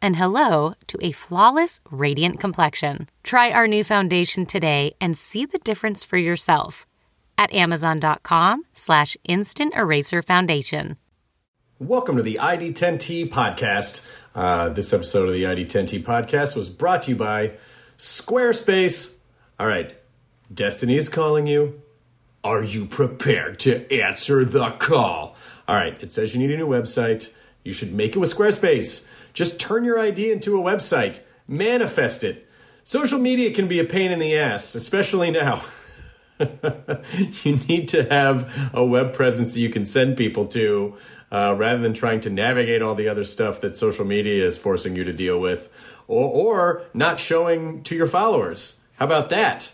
and hello to a flawless, radiant complexion. Try our new foundation today and see the difference for yourself at amazon.com slash instant eraser foundation. Welcome to the ID10T podcast. Uh, this episode of the ID10T podcast was brought to you by Squarespace. All right, Destiny is calling you. Are you prepared to answer the call? All right, it says you need a new website. You should make it with Squarespace. Just turn your idea into a website, manifest it. Social media can be a pain in the ass, especially now. you need to have a web presence you can send people to uh, rather than trying to navigate all the other stuff that social media is forcing you to deal with or, or not showing to your followers. How about that?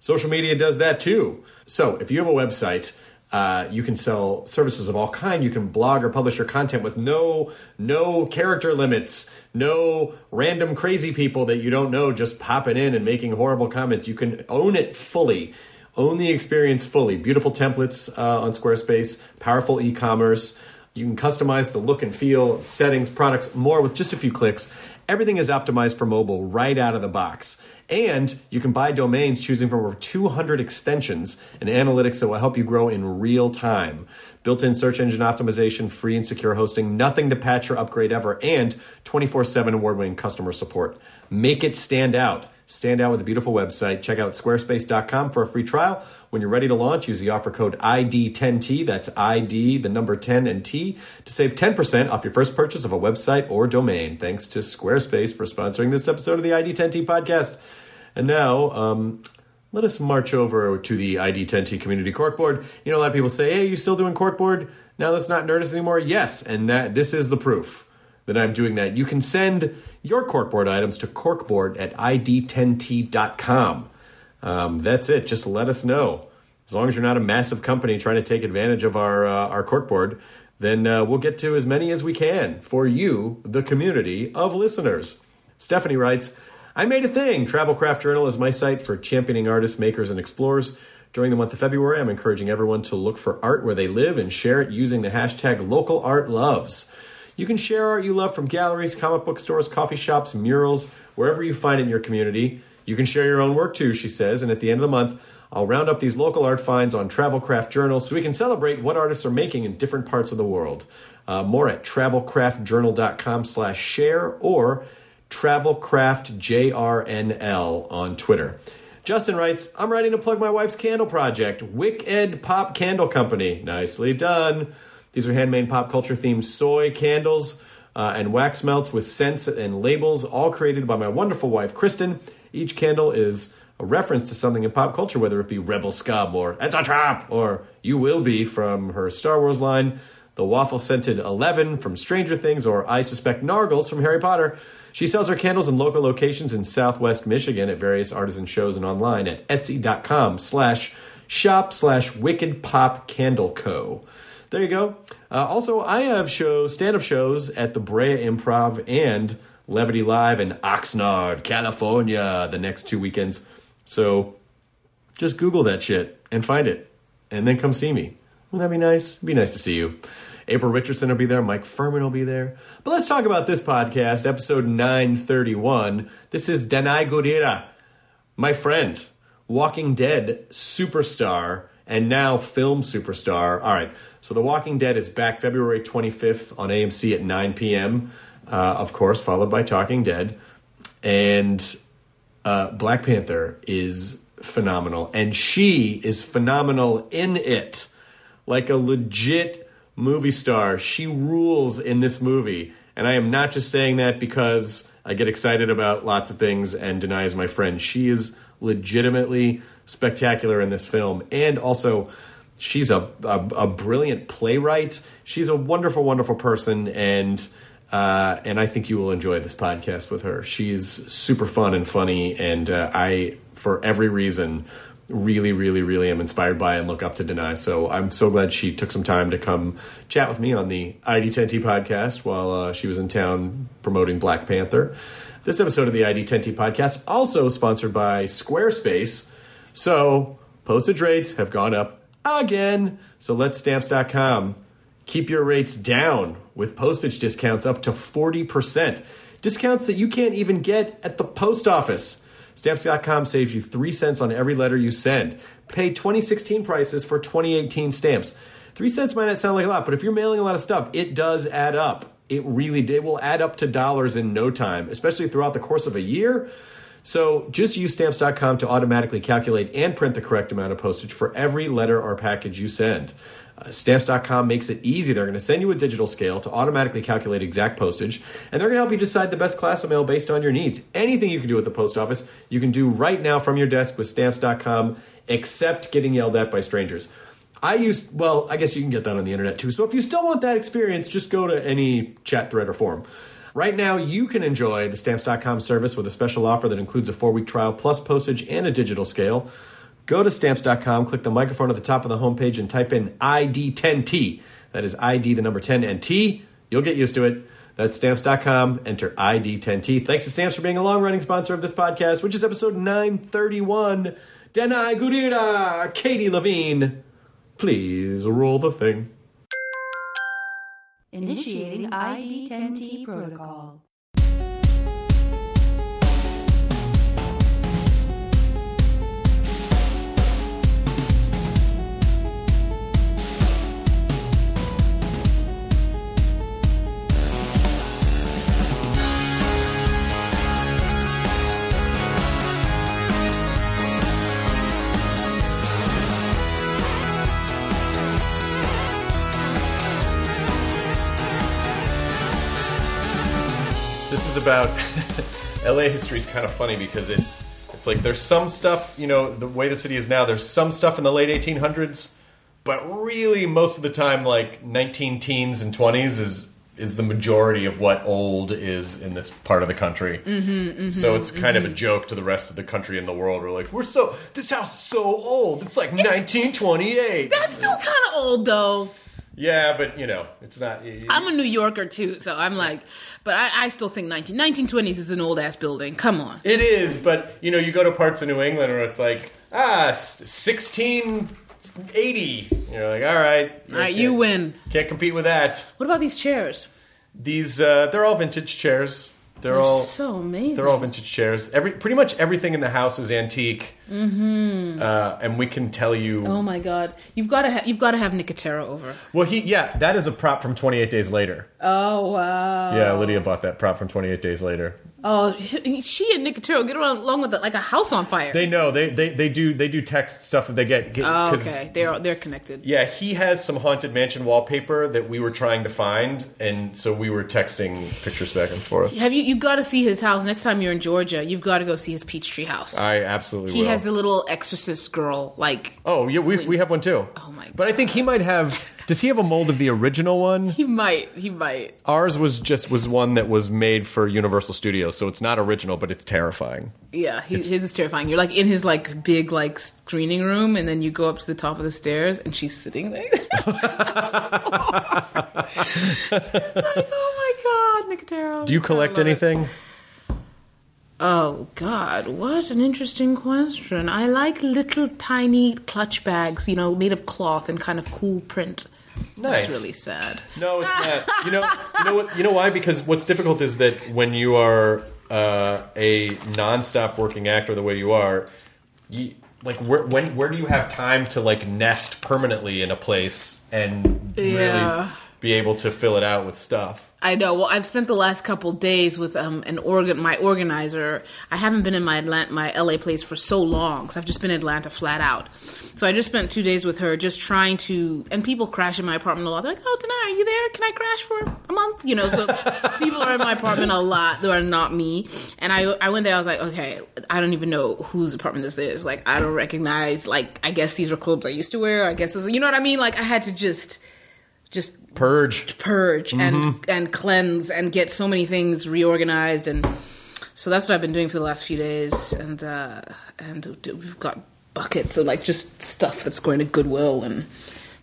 Social media does that too. So if you have a website, uh, you can sell services of all kind. You can blog or publish your content with no no character limits, no random crazy people that you don't know just popping in and making horrible comments. You can own it fully, own the experience fully. Beautiful templates uh, on Squarespace, powerful e-commerce. You can customize the look and feel, settings, products, more with just a few clicks. Everything is optimized for mobile right out of the box. And you can buy domains choosing from over 200 extensions and analytics that will help you grow in real time. Built in search engine optimization, free and secure hosting, nothing to patch or upgrade ever, and 24 7 award winning customer support. Make it stand out. Stand out with a beautiful website. Check out squarespace.com for a free trial. When you're ready to launch, use the offer code ID10T, that's ID, the number 10 and T, to save 10% off your first purchase of a website or domain. Thanks to Squarespace for sponsoring this episode of the ID10T podcast. And now, um, let us march over to the ID10T community corkboard. You know, a lot of people say, hey, you still doing corkboard? Now that's not Nerdist anymore? Yes, and that this is the proof that I'm doing that. You can send your corkboard items to corkboard at id10t.com. Um, that's it. Just let us know. As long as you're not a massive company trying to take advantage of our uh, our corkboard, then uh, we'll get to as many as we can for you, the community of listeners. Stephanie writes, I made a thing. Travel Craft Journal is my site for championing artists, makers, and explorers. During the month of February, I'm encouraging everyone to look for art where they live and share it using the hashtag localartloves. You can share art you love from galleries, comic book stores, coffee shops, murals, wherever you find it in your community. You can share your own work too, she says, and at the end of the month, I'll round up these local art finds on Travelcraft Journal so we can celebrate what artists are making in different parts of the world. Uh, more at travelcraftjournal.com slash share or travelcraftjrnl on Twitter. Justin writes, I'm writing to plug my wife's candle project, Wicked Pop Candle Company. Nicely done. These are handmade pop culture themed soy candles uh, and wax melts with scents and labels, all created by my wonderful wife, Kristen. Each candle is a reference to something in pop culture, whether it be Rebel Scum or It's a Trap or You Will Be from her Star Wars line, the waffle scented Eleven from Stranger Things, or I Suspect Nargles from Harry Potter. She sells her candles in local locations in Southwest Michigan at various artisan shows and online at etsy.com slash shop slash wicked pop candle co. There you go. Uh, also, I have shows, stand-up shows at the Brea Improv and Levity Live in Oxnard, California, the next two weekends. So just Google that shit and find it, and then come see me. Wouldn't that be nice? It'd be nice to see you. April Richardson will be there. Mike Furman will be there. But let's talk about this podcast, episode 931. This is Danai Gurira, my friend, Walking Dead superstar, and now film superstar. All right, so The Walking Dead is back February 25th on AMC at 9 p.m. uh, of course, followed by Talking Dead, and uh, Black Panther is phenomenal, and she is phenomenal in it, like a legit movie star. She rules in this movie, and I am not just saying that because I get excited about lots of things and Danai's my friend. She is legitimately spectacular in this film, and also she's a, a, a brilliant playwright. She's a wonderful, wonderful person, and uh, and I think you will enjoy this podcast with her. She's super fun and funny, and uh, I, for every reason, really, really, really am inspired by and look up to Denai. So I'm so glad she took some time to come chat with me on the ID10T podcast while uh, she was in town promoting Black Panther. This episode of the ID10T podcast also sponsored by Squarespace. So postage rates have gone up again. So let's stamps.com keep your rates down with postage discounts up to 40%. Discounts that you can't even get at the post office. Stamps.com saves you 3 cents on every letter you send. Pay 2016 prices for 2018 stamps. 3 cents might not sound like a lot, but if you're mailing a lot of stuff, it does add up. It really it will add up to dollars in no time, especially throughout the course of a year. So just use stamps.com to automatically calculate and print the correct amount of postage for every letter or package you send. Uh, stamps.com makes it easy. They're going to send you a digital scale to automatically calculate exact postage, and they're going to help you decide the best class of mail based on your needs. Anything you can do at the post office, you can do right now from your desk with stamps.com, except getting yelled at by strangers. I use, well, I guess you can get that on the internet too. So if you still want that experience, just go to any chat thread or forum. Right now, you can enjoy the Stamps.com service with a special offer that includes a four week trial plus postage and a digital scale. Go to Stamps.com, click the microphone at the top of the homepage, and type in ID10T. That is ID, the number 10, and T. You'll get used to it. That's Stamps.com. Enter ID10T. Thanks to Stamps for being a long running sponsor of this podcast, which is episode 931. Denai Gurira, Katie Levine. Please roll the thing. Initiating ID10T protocol. Is about LA history is kind of funny because it it's like there's some stuff, you know, the way the city is now, there's some stuff in the late 1800s, but really most of the time like 19 teens and 20s is is the majority of what old is in this part of the country. Mm-hmm, so it's kind of a joke to the rest of the country and the world. We're like, we're so this house is so old. It's like 1928. That's still kind of old though. Yeah, but you know, it's not. I'm a New Yorker too, so I'm like, but I, I still think 19, 1920s is an old ass building. Come on. It is, but you know, you go to parts of New England where it's like, ah, sixteen eighty. You're like, all right, All right, you win. Can't compete with that. What about these chairs? These, uh, they're all vintage chairs. They're, They're all so amazing. They're all vintage chairs. Every pretty much everything in the house is antique, mm-hmm. uh, and we can tell you. Oh my god, you've got to ha- you've got to have Nicotero over. Well, he yeah, that is a prop from Twenty Eight Days Later. Oh wow. Yeah, Lydia bought that prop from Twenty Eight Days Later. Oh, she and Nicotero get along along with it like a house on fire. They know they they, they do they do text stuff that they get. get oh, okay, they're they're connected. Yeah, he has some haunted mansion wallpaper that we were trying to find, and so we were texting pictures back and forth. Have you? You've got to see his house next time you're in Georgia. You've got to go see his Peachtree house. I absolutely he will. has the little exorcist girl, like oh yeah, we we have one too. Oh my But I think he might have. Does he have a mold of the original one? he might, he might. Ours was just was one that was made for Universal Studios, so it's not original, but it's terrifying. Yeah, he, his is terrifying. You're like in his like big like screening room, and then you go up to the top of the stairs, and she's sitting there. it's like, oh my god, Nicotero. Do you collect anything? it. Oh God, what an interesting question. I like little tiny clutch bags, you know, made of cloth and kind of cool print. Nice. That's really sad. No, it's not. You know, you know what? You know why? Because what's difficult is that when you are uh, a nonstop working actor the way you are, you, like where, when where do you have time to like nest permanently in a place and Yeah. Be able to fill it out with stuff. I know. Well, I've spent the last couple days with um, an organ, my organizer. I haven't been in my Atlanta, my LA place for so long, so I've just been in Atlanta flat out. So I just spent two days with her, just trying to. And people crash in my apartment a lot. They're like, "Oh, tonight, are you there? Can I crash for a month?" You know. So people are in my apartment a lot. They are not me. And I, I went there. I was like, okay, I don't even know whose apartment this is. Like, I don't recognize. Like, I guess these are clothes I used to wear. I guess this, is- you know what I mean. Like, I had to just, just Purge. purge and and cleanse and get so many things reorganized and so that's what I've been doing for the last few days and uh and we've got buckets of like just stuff that's going to Goodwill and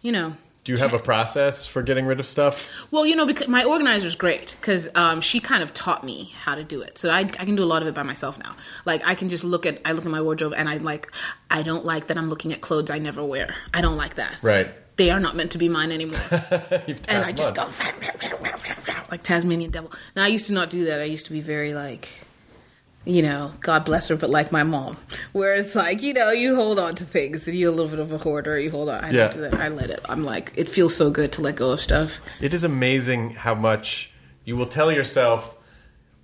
you know Do you have a process for getting rid of stuff? well you know because my organizer's great because um, she kind of taught me how to do it so I, I can do a lot of it by myself now like I can just look at I look at my wardrobe and I like I don't like that I'm looking at clothes I never wear I don't like that Right. They are not meant to be mine anymore and I just go like Tasmanian devil. Now I used to not do that. I used to be very like, you know, God bless her, but like my mom, where it's like, you know, you hold on to things and you're a little bit of a hoarder. You hold on. I Yeah. don't do that. I let it. I'm like, it feels so good to let go of stuff. It is amazing how much you will tell yourself,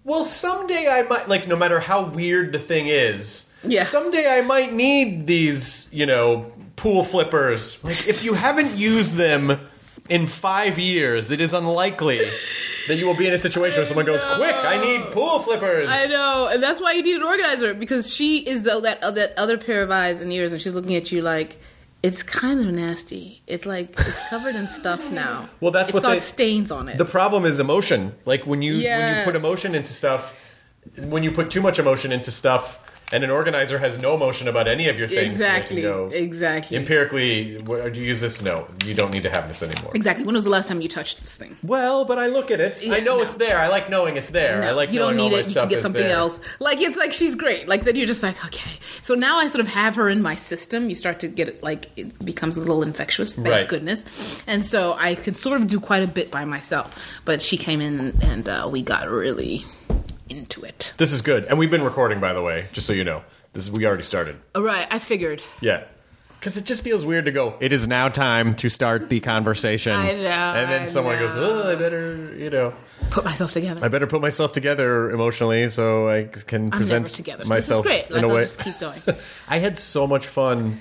well, someday I might, like, no matter how weird the thing is, Yeah. someday I might need these, you know, pool flippers. Like, if you haven't used them in five years, it is unlikely that you will be in a situation where someone goes, quick, I need pool flippers. I know, and that's why you need an organizer because she is the, that uh, that other pair of eyes and ears, and she's looking at you like. It's kind of nasty. It's like it's covered in stuff now. Well, that's it's what got they- stains on it. The problem is emotion. Like when you when you put emotion into stuff, when you put too much emotion into stuff, and an organizer has no emotion about any of your things, exactly. go Exactly. empirically. "Wh- Do you use this? No, you don't need to have this anymore. Exactly. When was the last time you touched this thing? Well, but I look at it. I know no. it's there. I like knowing it's there. I No, like you don't need it. You can get something there. else. Like it's like she's great. Like then you're just like okay. So now I sort of have her in my system. You start to get it like it becomes a little infectious. Thank Right. goodness. And so I can sort of do quite a bit by myself. But she came in and uh, we got really into it. This is good, and we've been recording, by the way, just so you know. This is we already started. All right. I figured. Yeah. Because it just feels weird to go, it is now time to start the conversation. I know, And then I someone goes, oh, I better, you know, Put myself together. I better put myself together emotionally so I can I'm present together. So this is myself great. Like in a I'll way. just keep going. I had so much fun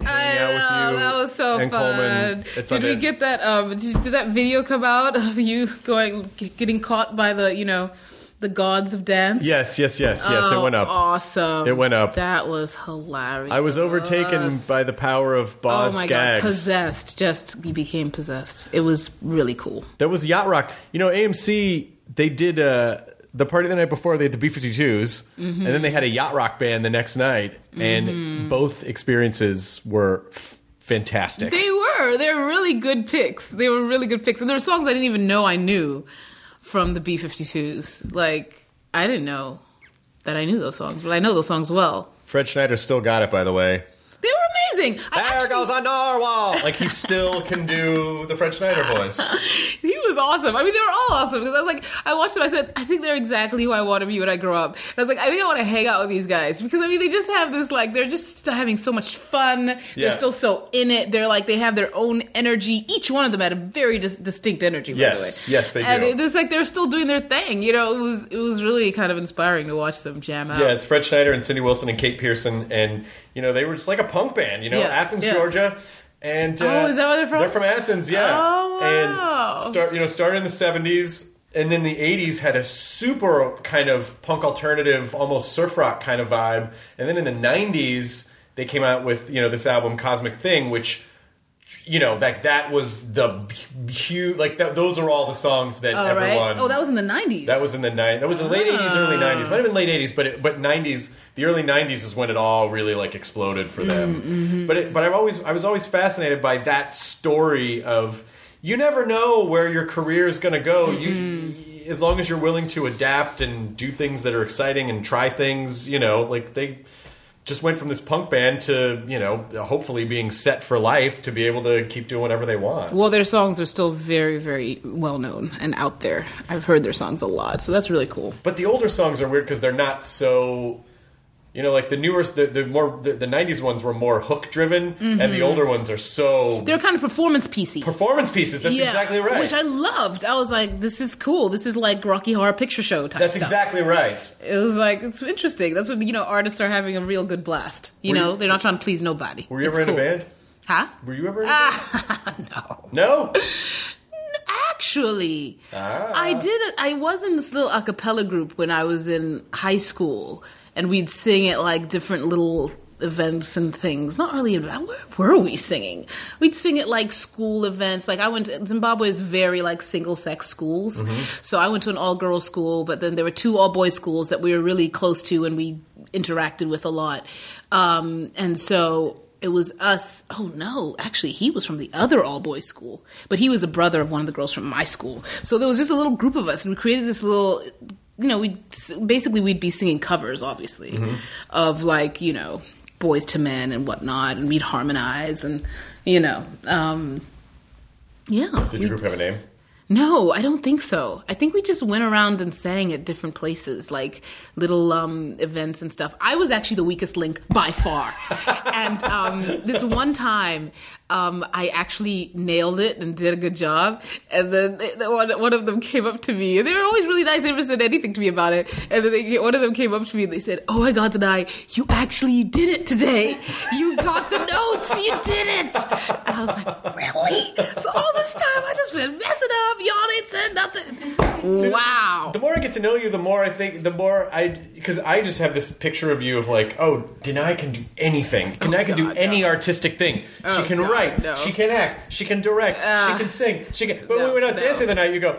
hanging I out with know, you. that was so and fun. Did we get that? Um, did, did that video come out of you going, getting caught by the, you know, the gods of dance? Yes, yes, yes, yes. Oh, it went up. Awesome. It went up. That was hilarious. I was overtaken by the power of Oh Boz my Scaggs. god, possessed. Just he became possessed. It was really cool. There was Yacht Rock. You know, AMC, they did uh, the party the night before, they had the B 52s, Mm-hmm. and then they had a Yacht Rock band the next night, and both experiences were f- fantastic. They were. They were really good picks. They were really good picks, and there were songs I didn't even know I knew from the B52s. Like I didn't know that I knew those songs, but I know those songs well. Fred Schneider still got it, by the way. They were amazing. There actually- goes a narwhal! Like, he still can do the Fred Schneider voice. He was awesome. I mean, they were all awesome because I was like, I watched them. I said, I think they're exactly who I want to be when I grow up. And I was like, I think I want to hang out with these guys because I mean, they just have this like, they're just having so much fun. Yeah. They're still so in it. They're like, they have their own energy. Each one of them had a very dis- distinct energy. By Yes. the way. Yes, they and do. it was like they're still doing their thing. You know, it was it was really kind of inspiring to watch them jam out. Yeah, it's Fred Schneider and Cindy Wilson and Kate Pierson, and you know they were just like a punk band. You know, Yeah, Athens, yeah. Georgia, and uh, Oh, is that where they're from? They're from Athens, yeah. Oh, wow. And start, you know, started in the seventies, and then the '80s had a super kind of punk alternative, almost surf rock kind of vibe, and then in the '90s they came out with you know this album Cosmic Thing, which. You know, like that was the huge. Like that, those are all the songs that Oh, everyone. right. Oh, that was in the nineties. That was in the nine. That was the late eighties, early ah. nineties. Might have been late eighties, but it, but nineties. The early nineties is when it all really like exploded for them. Mm, mm-hmm. But it, but I've always I was always fascinated by that story of you never know where your career is going to go. You mm-hmm. as long as you're willing to adapt and do things that are exciting and try things. You know, like they just went from this punk band to you know hopefully being set for life to be able to keep doing whatever they want. Well, their songs are still very, very well known and out there. I've heard their songs a lot, so that's really cool. But the older songs are weird because they're not so You know, like the newer, the, the more the, the '90s ones were more hook driven, and the older ones are so They're kind of performance pieces. performance pieces. That's exactly right. Which I loved. I was like, this is cool. This is like Rocky Horror Picture Show type That's stuff. exactly right. It was like it's interesting. That's when you know artists are having a real good blast. You Were know, you- they're not trying to please nobody. Were you It's ever in a band? Huh? Were you ever in a band? no. No. Actually, Ah. I did. I was in this little a cappella group when I was in high school, and we'd sing at like different little events and things. Not really. Where were we singing? We'd sing at like school events. Like I went. To, Zimbabwe is very like single sex schools, so I went to an all girls school, but then there were two all boys schools that we were really close to, and we interacted with a lot. Um, and so it was us. Oh no, actually, he was from the other all boys school, but he was a brother of one of the girls from my school. So there was just a little group of us, and we created this little. You know, we basically we'd be singing covers, obviously, of like you know Boyz II Men and whatnot, and we'd harmonize, and you know, um, yeah. Did your group have a name? no, I don't think so. I think we just went around and sang at different places, like little um, events and stuff. I was actually the weakest link by far. and um, this one time, um, I actually nailed it and did a good job. And then they, one, one of them came up to me, and they were always really nice. They never said anything to me about it. And then they, one of them came up to me and they said, "Oh my God, Denai, you actually did it today. You got the notes. You did it." And I was like, "Really?" So all this time, I just been messing up. Y'all ain't said nothing. wow. The more I get to know you, the more I think, the more I, because I just have this picture of you of like, oh, Denai can do anything. Denai can do any no. artistic thing. Oh, she can God, write, no. she can act, she can direct, Ah. she can sing, she can. But when we went out no. dancing the night, you go,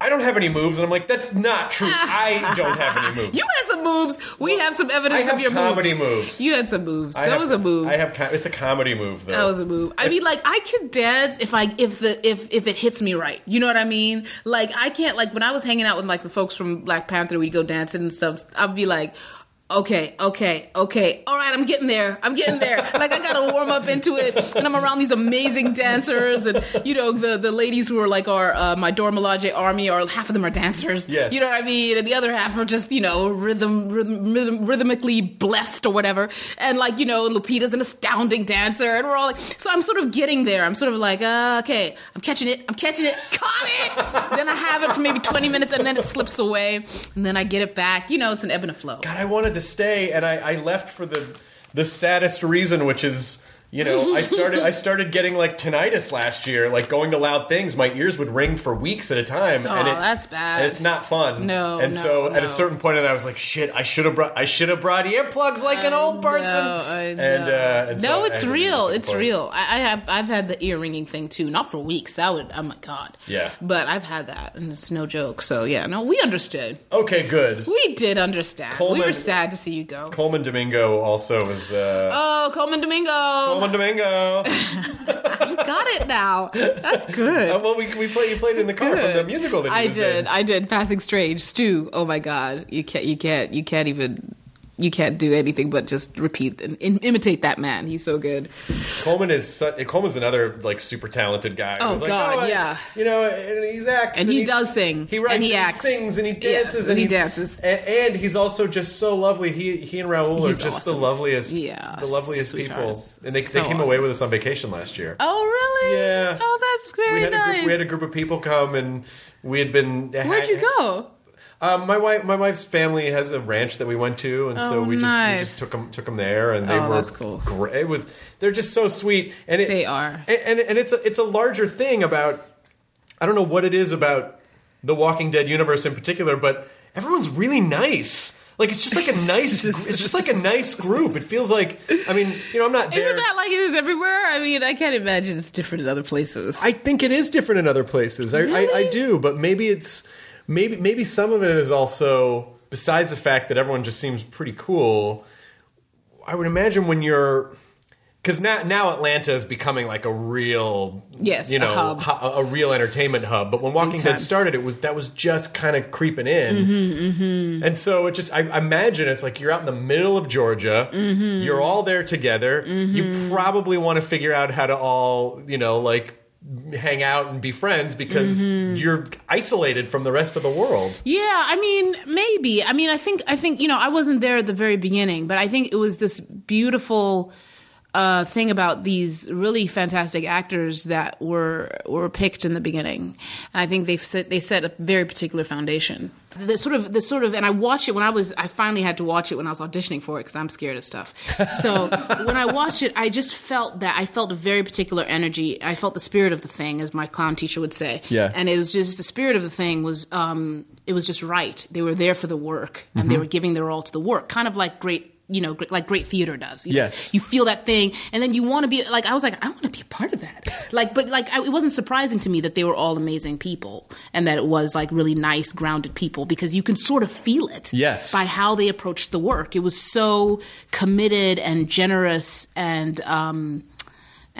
I don't have any moves, and I'm like, that's not true. I don't have any moves. You had some moves. We have some evidence I have of your comedy moves. moves. You had some moves. I that have- was a move. I have. It's a comedy move, though. That was a move. I mean, like I can dance if I if the if if it hits me right. You know what I mean? Like I can't like when I was hanging out with like the folks from Black Panther, we'd go dancing and stuff. I'd be like. Okay, okay, okay. All right, I'm getting there. I'm getting there. Like I gotta warm up into it, and I'm around these amazing dancers, and you know the the ladies who are like our uh, my Dora Milaje army, or half of them are dancers. Yes. you know what I mean, and the other half are just you know rhythm, rhythm, rhythm rhythmically blessed or whatever. And like you know, Lupita's an astounding dancer, and we're all like, so I'm sort of getting there. I'm sort of like, uh, okay, I'm catching it, I'm catching it, caught it. then I have it for maybe 20 minutes, and then it slips away, and then I get it back. You know, it's an ebb and a flow. God, I wanted to stay, and I, I left for the the saddest reason, which is. You know, I started. I started getting like tinnitus last year. Like going to loud things, my ears would ring for weeks at a time. Oh, and it, that's bad. It's not fun. No, And no, so at a certain point, I was like, "Shit, I should have brought. I should have brought earplugs like an old person." No, And, uh, and no, I it's had to leave at a real. It's point. real. I, I have I've had the ear ringing thing too. Not for weeks. That would oh my god. Yeah. But I've had that, and it's no joke. So yeah, no, we understood. Okay, good. We did understand. we Colman- were sad to see you go. Colman Domingo also was. Uh, oh, Colman Domingo. Colman Domingo. You got it now. That's good. Uh, well, we, we played. You played it in the car from the musical that you I did. in. I did. Passing Strange. Stew. Oh my God. You can't. You can't. You can't even. You can't do anything but just repeat and imitate that man. He's so good. Colman is su- Colman's another like super talented guy. Oh, like, God, oh, I- yeah. You know, and he's acts, And he does sing, He writes, and he and acts. sings, and he Yes, dances, and he dances. and, and he's also just so lovely. He he and Raul He's are just awesome. the loveliest, Yeah, the loveliest people. And they, So they came away with us on vacation last year. Oh really? Yeah. Oh, that's very we had, a nice. group, we had a group of people come, and we had been. Where'd you go? Um, my wife, my wife's family has a ranch that we went to, and so Oh, we just we just took them took them there, and they Oh, were that's cool. Great. It was they're just so sweet, and it, They are. and, and and it's a it's a larger thing about I don't know what it is about the Walking Dead universe in particular, but everyone's really nice. Like it's just like a nice, it's just like a nice group. It feels like, I mean, you know, I'm not there. Isn't that like it is everywhere? I mean, I can't imagine it's different in other places. I think it is different in other places. I, I, I do, but maybe it's maybe maybe some of it is also besides the fact that everyone just seems pretty cool. I would imagine when you're because now now Atlanta is becoming like a real Yes, you a know hub. hu- a, real entertainment hub. But when Walking Dead started, it was that was just kind of creeping in, Mm-hmm, and so it just I, I imagine it's like you're out in the middle of Georgia, Mm-hmm. you're all there together. You probably want to figure out how to all you know like hang out and be friends because Mm-hmm. you're isolated from the rest of the world. Yeah, I mean, maybe. I mean, I think I think you know, I wasn't there at the very beginning, but I think it was this beautiful uh, thing about these really fantastic actors that were were picked in the beginning, and I think they set they set a very particular foundation. The sort of the sort of, and I watched it when I was I finally had to watch it when I was auditioning for it because I'm scared of stuff. So when I watched it, I just felt that I felt a very particular energy. I felt the spirit of the thing, as my clown teacher would say. Yeah. and it was just the spirit of the thing was um, it was just right. They were there for the work and they were giving their all to the work, kind of like great. You know, like great theater does. You know? Yes. you feel that thing, and then you want to be like. I was like, I want to be a part of that. Like, but like, I, it wasn't surprising to me that they were all amazing people, and that it was like really nice, grounded people because you can sort of feel it. Yes. by how they approached the work. It was so committed and generous and. um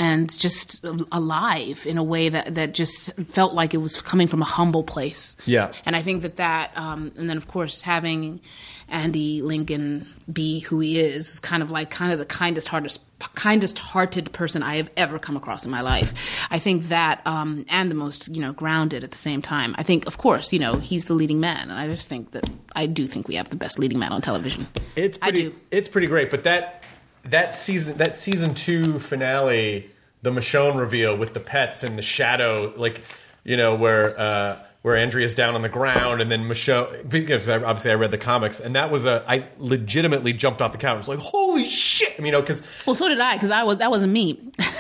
and just alive in a way that, that just felt like it was coming from a humble place. Yeah. And I think that that, um, and then of course having Andy Lincoln be who he is, is kind of like kind of the kindest hearted, kindest hearted person I have ever come across in my life. I think that, um, and the most, you know, grounded at the same time. I think, of course, you know, he's the leading man. And I just think that, I do think we have the best leading man on television. It's I pretty, do. It's pretty great, but that that season that season two finale, the Michonne reveal with the pets and the shadow, like you know where. uh where Andrea's down on the ground, and then Michonne. Because obviously I read the comics, and that was a. I legitimately jumped off the couch. I was like, "Holy shit!" I mean, you know, because Well, so did I, because I was, that wasn't me.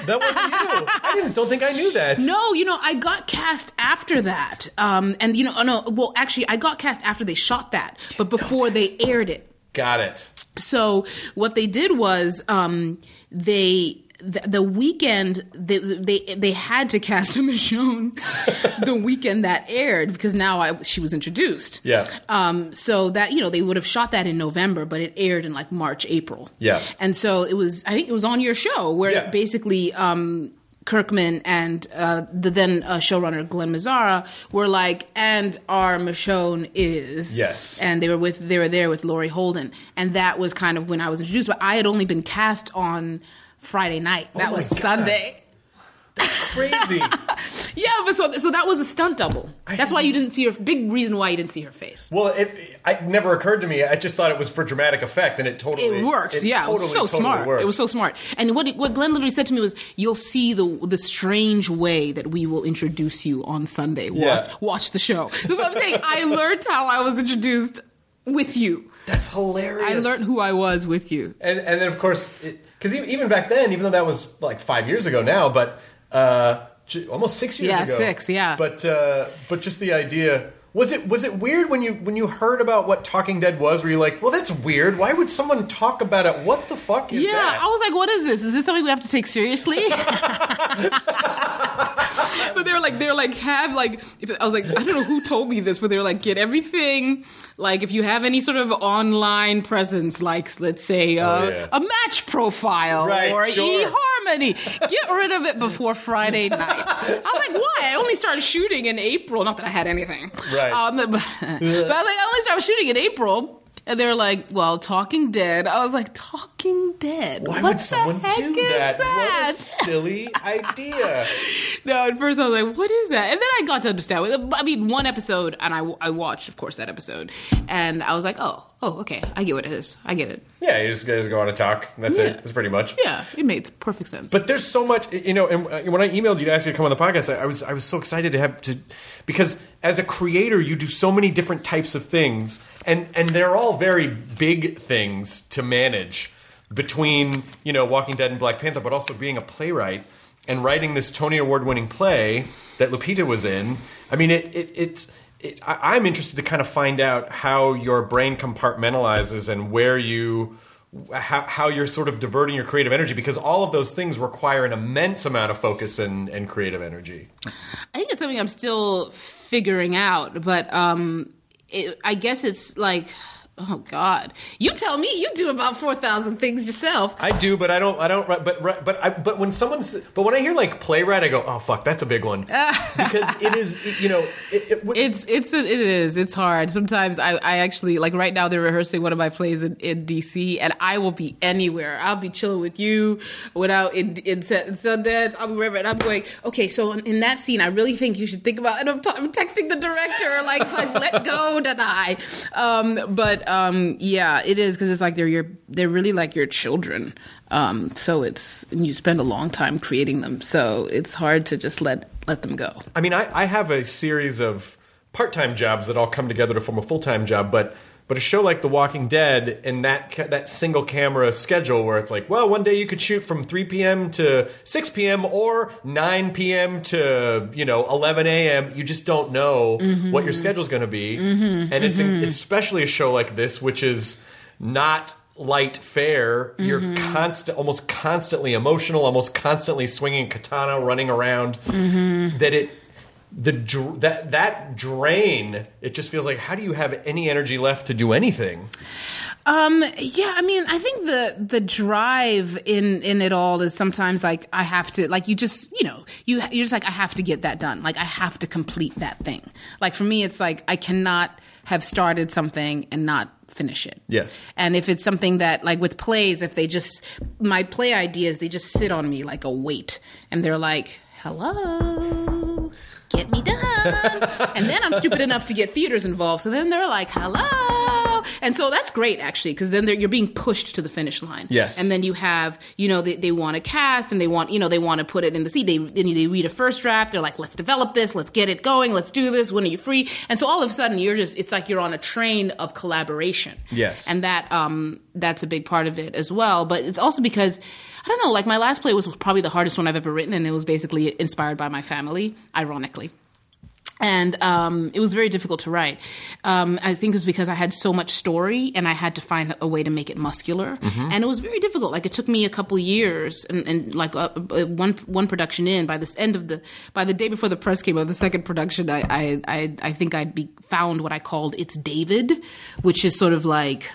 that wasn't you. I didn't. Don't think I knew that. No, you know, I got cast after that. Um, and you know, oh, no, well, actually, I got cast after they shot that, but before they aired it. Got it. So what they did was um, they. The, the weekend they, they they had to cast a Michonne the weekend that aired because now I she was introduced. Yeah. Um. So that you know they would have shot that in November, but it aired in like March April. Yeah. And so it was. I think it was on your show where Yeah. basically um, Kirkman and uh, the then uh, showrunner Glen Mazzara were like, and our Michonne is Yes. and they were with they were there with Laurie Holden, and that was kind of when I was introduced. But I had only been cast on Friday night. Oh that Oh my was God. Sunday. That's crazy. Yeah, but so so that was a stunt double. That's why you didn't see her. Big reason why you didn't see her face. well, it, it never occurred to me. I just thought it was for dramatic effect, and it totally It worked. it yeah, it was totally, so totally smart. worked. It was so smart. And what what Glen literally said to me was, "You'll see the the strange way that we will introduce you on Sunday. Watch, Yeah. watch the show." That's what I'm saying. I learned how I was introduced with you. That's hilarious. I learned who I was with you. and and then of course, because even back then, even though that was like five years ago now, but uh, almost six years Yeah, ago. six, yeah. But uh, but just the idea. Was it was it weird when you when you heard about what Talking Dead was? Were you like, well, that's weird. Why would someone talk about it? What the fuck is that? Yeah, that? I was like, "What is this? Is this something we have to take seriously?" but they were like, they're like, have like, if, I was like, I don't know who told me this, but they were like, get everything. Like, if you have any sort of online presence, like let's say uh, Oh, yeah. a match profile Right, or sure. eHarmony, get rid of it before Friday night. I was like, why? I only started shooting in April. Not that I had anything. Right. Um, but, but I was like, I only started shooting in April. And they're like, well, Talking Dead. I was like, Talking Dead. Why what would someone do is that? What a silly idea. No, at first I was like, what is that? And then I got to understand. I mean, one episode, and I, I watched, of course, that episode. And I was like, oh, oh, okay. I get what it is. I get it. Yeah, you just, just go on and talk. That's Yeah. it. That's pretty much. Yeah, it made perfect sense. But there's so much, you know. And uh, when I emailed you to ask you to come on the podcast, I, I was I was so excited to have to because as a creator, you do so many different types of things, and and they're all very big things to manage between you know Walking Dead and Black Panther, but also being a playwright and writing this Tony Award winning play that Lupita was in. I mean, it, it it's. It, I, I'm interested to kind of find out how your brain compartmentalizes and where you how, how you're sort of diverting your creative energy because all of those things require an immense amount of focus and, and creative energy. I think it's something I'm still figuring out, but um, it, I guess it's like oh God, you tell me you do about four thousand things yourself. I do, but I don't. I don't. But but I, but when someone's but when I hear like playwright, I go, oh fuck, that's a big one because it is. You know, it, it, It's it's it is it's hard. Sometimes I, I actually like right now they're rehearsing one of my plays in, in DC and I will be anywhere. I'll be chilling with you without in in, in Sundance. I'll be wherever and I'm going. Okay, so in, in that scene, I really think you should think about. And I'm, t- I'm texting the director like like let go, Danai. Um, but um, yeah, it is because it's like they're your they're really like your children. Um, so it's you spend a long time creating them. So it's hard to just let let them go. I mean, I, I have a series of part-time jobs that all come together to form a full-time job, but but a show like The Walking Dead and that ca- that single camera schedule where it's like, well, one day you could shoot from 3 p.m. to 6 p.m. or 9 p.m. to you know 11 a.m. You just don't know mm-hmm. what your schedule's going to be, mm-hmm. and it's mm-hmm. especially a show like this, which is not light fare. You're constant, almost constantly emotional, almost constantly swinging katana, running around. That it the that that drain it just feels like how do you have any energy left to do anything Um, yeah, I mean, I think the the drive in in it all is sometimes like I have to like you just you know you you're just like I have to get that done. Like I have to complete that thing. Like for me, it's like I cannot have started something and not finish it. Yes. And if it's something that like with plays, if they just my play ideas, they just sit on me like a weight, and they're like, hello. Get me done. and then I'm stupid enough to get theaters involved. So then they're like, hello. And so that's great, actually, because then you're being pushed to the finish line. Yes. And then you have, you know, they, they want to cast and they want, you know, they want to put it in the seat. They, they read a first draft. They're like, let's develop this. Let's get it going. Let's do this. When are you free? And so all of a sudden you're just, it's like you're on a train of collaboration. Yes. And that, um, that's a big part of it as well. But it's also because, I don't know, like my last play was probably the hardest one I've ever written, and it was basically inspired by my family, ironically. And um, it was very difficult to write. Um, I think it was because I had so much story and I had to find a way to make it muscular. And it was very difficult. Like it took me a couple years and, and like uh, uh, one one production in. By this end of the by the day before the press came out, the second production, I I I, I think I'd be found what I called it's David, which is sort of like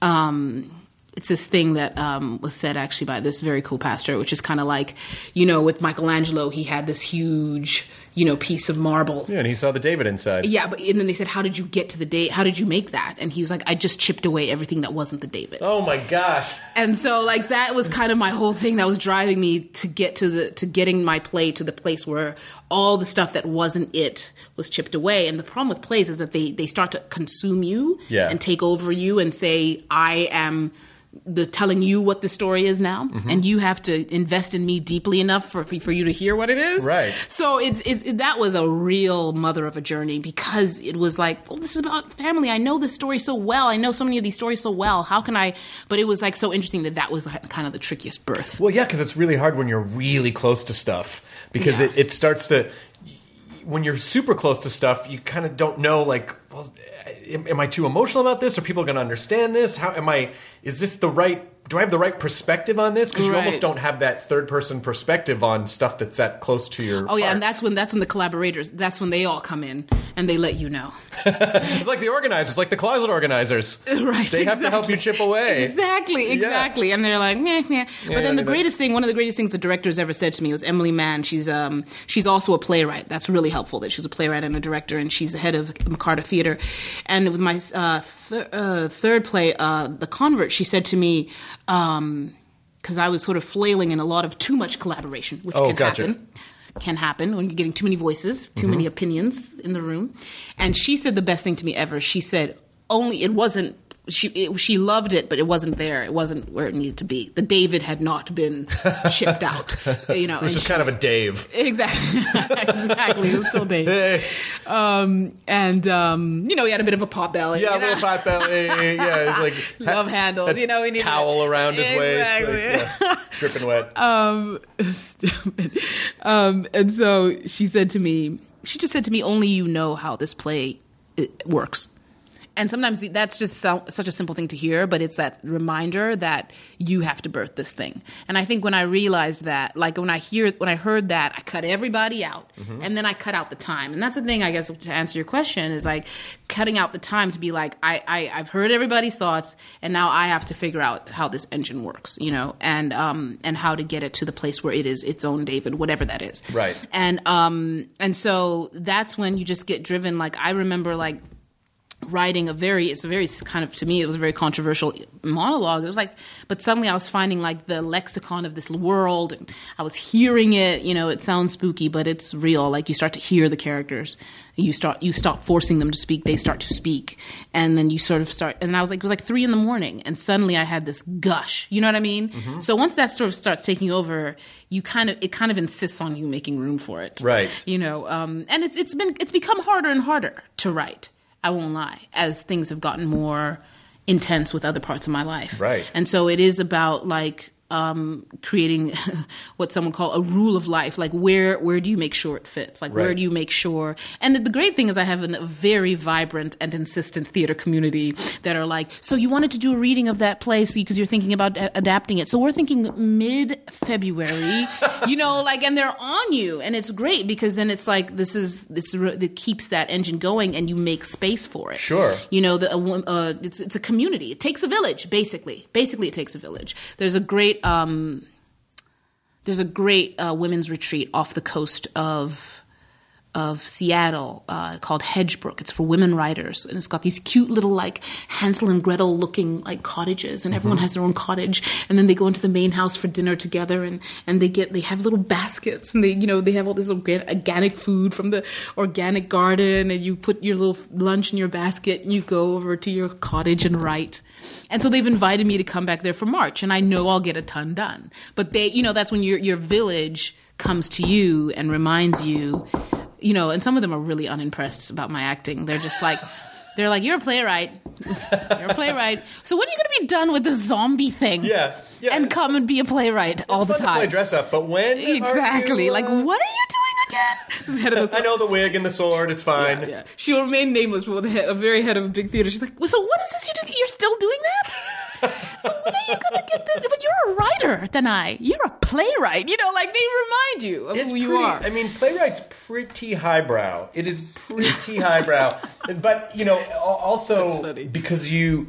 um, it's this thing that um, was said actually by this very cool pastor, which is kind of like, you know, with Michelangelo, he had this huge, you know, piece of marble. yeah and he saw the david inside Yeah, but and then they said, "How did you get to the date? How did you make that?" And he was like, "I just chipped away everything that wasn't the David." oh my gosh And so, like that was kind of my whole thing that was driving me to get to the to getting my play to the place where all the stuff that wasn't it was chipped away. And the problem with plays is that they they start to consume you Yeah. and take over you and say, "I am." The telling you what the story is now, Mm-hmm. and you have to invest in me deeply enough for for you to hear what it is. Right. So it's it, it, that was a real mother of a journey because it was like, well, this is about family. I know this story so well. I know so many of these stories so well. How can I? But it was like so interesting that that was kind of the trickiest birth. Well, yeah, because it's really hard when you're really close to stuff because Yeah. it, it starts to. When you're super close to stuff, you kind of don't know, like, well, am, am I too emotional about this? Are people going to understand this? How am I? Is this the right? Do I have the right perspective on this? Because you almost don't have that third person perspective on stuff that's that close to your. Oh yeah, heart. and that's when that's when the collaborators. That's when they all come in and they let you know. it's like the organizers, like the closet organizers. right. They have to help you chip away. Exactly, Yeah. exactly. And they're like, meh, meh. But then the greatest thing, one of the greatest things the director's ever said to me was Emily Mann. She's um she's also a playwright. That's really helpful that she's a playwright and a director, and she's the head of McCarter Theater. And with my uh, th- uh, third play, uh, The Convert, she said to me, um, because I was sort of flailing in a lot of too much collaboration, which Oh, can gotcha. happen can happen when you're getting too many voices, too many opinions in the room. And she said the best thing to me ever. She said, "Only it wasn't." She it, she loved it, but it wasn't there. It wasn't where it needed to be. The David had not been shipped out. You know, It was just she- kind of a Dave. Exactly. exactly. It was still Dave. Um, and, um, you know, he had a bit of a pot belly. Yeah, a little pot belly. Yeah, it's like Love handles. You know, we need towel around his waist, like, yeah, dripping wet. um, stupid. Um, and so she said to me, she just said to me, "Only you know how this play works. And sometimes that's just so, such a simple thing to hear, but it's that reminder that you have to birth this thing. And I think when I realized that, like when I hear, when I heard that, I cut everybody out, and then I cut out the time. And that's the thing, I guess, to answer your question is like cutting out the time to be like, I, I I've heard everybody's thoughts, and now I have to figure out how this engine works, you know, and um and how to get it to the place where it is its own David, whatever that is. Right. And um and so that's when you just get driven. Like I remember like writing a very it's a very kind of to me it was a very controversial monologue. It was like but suddenly i was finding like the lexicon of this world. And i was hearing it you know it sounds spooky but it's real. Like you start to hear the characters. You start you stop forcing them to speak. They start to speak. And then you sort of start and i was like it was like three in the morning and suddenly i had this gush. You know what i mean? So once that sort of starts taking over you kind of it kind of insists on you making room for it. Right. you know um, and it's it's been it's become harder and harder to write i won't lie as things have gotten more intense with other parts of my life Right. and so it is about like um, creating what someone call a rule of life. Like where where do you make sure it fits? Like where do you make sure? And the, great thing is i have a very vibrant and insistent theater community that are like so you wanted to do a reading of that play because you're thinking about a- adapting it. So we're thinking mid february you know like and they're on you and it's great because then it's like this is this re- that keeps that engine going and you make space for it. Sure. you know the wo- uh, it's it's a community. It takes a village basically. Basically it takes a village. There's a great um there's a great uh, women's retreat off the coast of of Seattle uh, called Hedgebrook. It's for women writers, and it's got these cute little like Hansel and Gretel looking like cottages, and everyone has their own cottage. And then they go into the main house for dinner together, and and they get they have little baskets, and they you know they have all this organ- organic food from the organic garden, and you put your little lunch in your basket, and you go over to your cottage and write. And so they've invited me to come back there for March, and I know I'll get a ton done. But they, you know, that's when your your village comes to you and reminds you, you know, and some of them are really unimpressed about my acting. They're just like, they're like, you're a playwright, you're a playwright. So when are you going to be done with the zombie thing? Yeah, yeah. and come and be a playwright all the It's fun to play time. dress up, but when Exactly. you, like, uh, what are you doing again? Head of the- I know the wig and the sword. It's fine. yeah. She will remain nameless, but with a, head, a very head of a big theater. She's like, well, so what is this you're doing? You're still doing that? So when are you gonna get this? But you're a writer, Danai. You're a playwright. You know, like they remind you of It's who you pretty- are. I mean, playwright's pretty highbrow. It is pretty highbrow. But you know, also because you.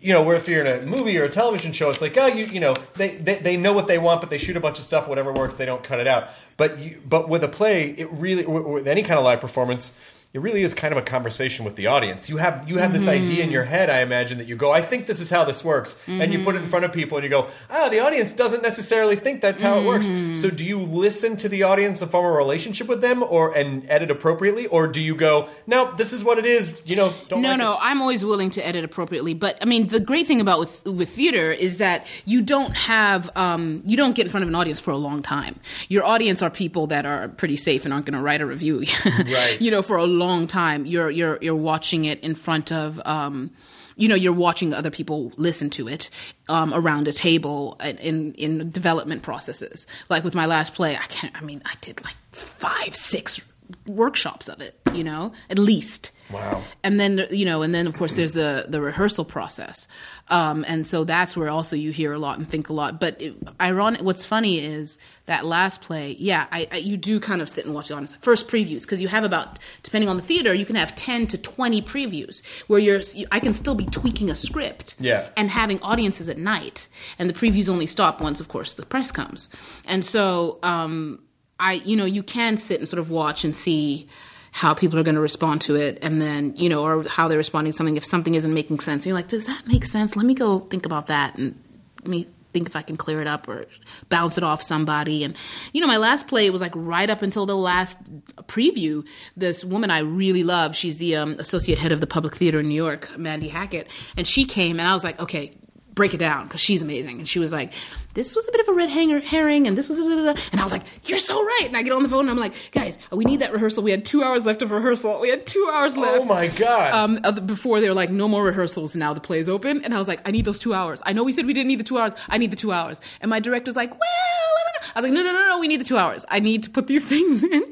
You know, where if you're in a movie or a television show, it's like, oh, you, you know, they, they, they know what they want, but they shoot a bunch of stuff, whatever works, they don't cut it out. But you, but with a play, it really, with with any kind of live performance, it really is kind of a conversation with the audience. You have you have this idea in your head, I imagine, that you go, I think this is how this works, and you put it in front of people, and you go, ah, the audience doesn't necessarily think that's how it works. So, do you listen to the audience and form a relationship with them, or and edit appropriately, or do you go, no, this is what it is, you know? Don't No, like no, it. I'm always willing to edit appropriately. But I mean, the great thing about with with theater is that you don't have um, you don't get in front of an audience for a long time. Your audience are people that are pretty safe and aren't going to write a review, Right. You know, for a long time. You're you're you're watching it in front of. Um, you know, you're watching other people listen to it um, around a table in, in in development processes. Like with my last play, I can't. I mean, I did like five, six workshops of it. You know, at least Wow. and then you know and then of course there's the the rehearsal process um, and so that's where also you hear a lot and think a lot but it, ironic what's funny is that last play yeah I, I you do kind of sit and watch it audience first previews because you have about depending on the theater you can have 10 to 20 previews where you're i can still be tweaking a script Yeah. and having audiences at night and the previews only stop once of course the press comes and so um, i you know you can sit and sort of watch and see how people are going to respond to it and then you know or how they're responding to something if something isn't making sense. You're like does that make sense? Let me go think about that and let me think if i can clear it up or bounce it off somebody. And you know my last play was like right up until the last preview. This woman i really love she's the um, associate head of the public theater in new york mandy hackett and she came and i was like okay break it down because she's amazing. And she was like, "This was a bit of a red hanger, herring," and this was, and I was like, "You're so right." And I get on the phone and I'm like, "Guys, we need that rehearsal. We had two hours left of rehearsal. We had two hours left." Oh my God. Um, before they were like, "No more rehearsals. Now the play's open," and I was like, "I need those two hours. I know we said we didn't need the two hours. I need the two hours." And my director's like, "Well." I don't know." I was like, no, no, no, no, we need the two hours. I need to put these things in.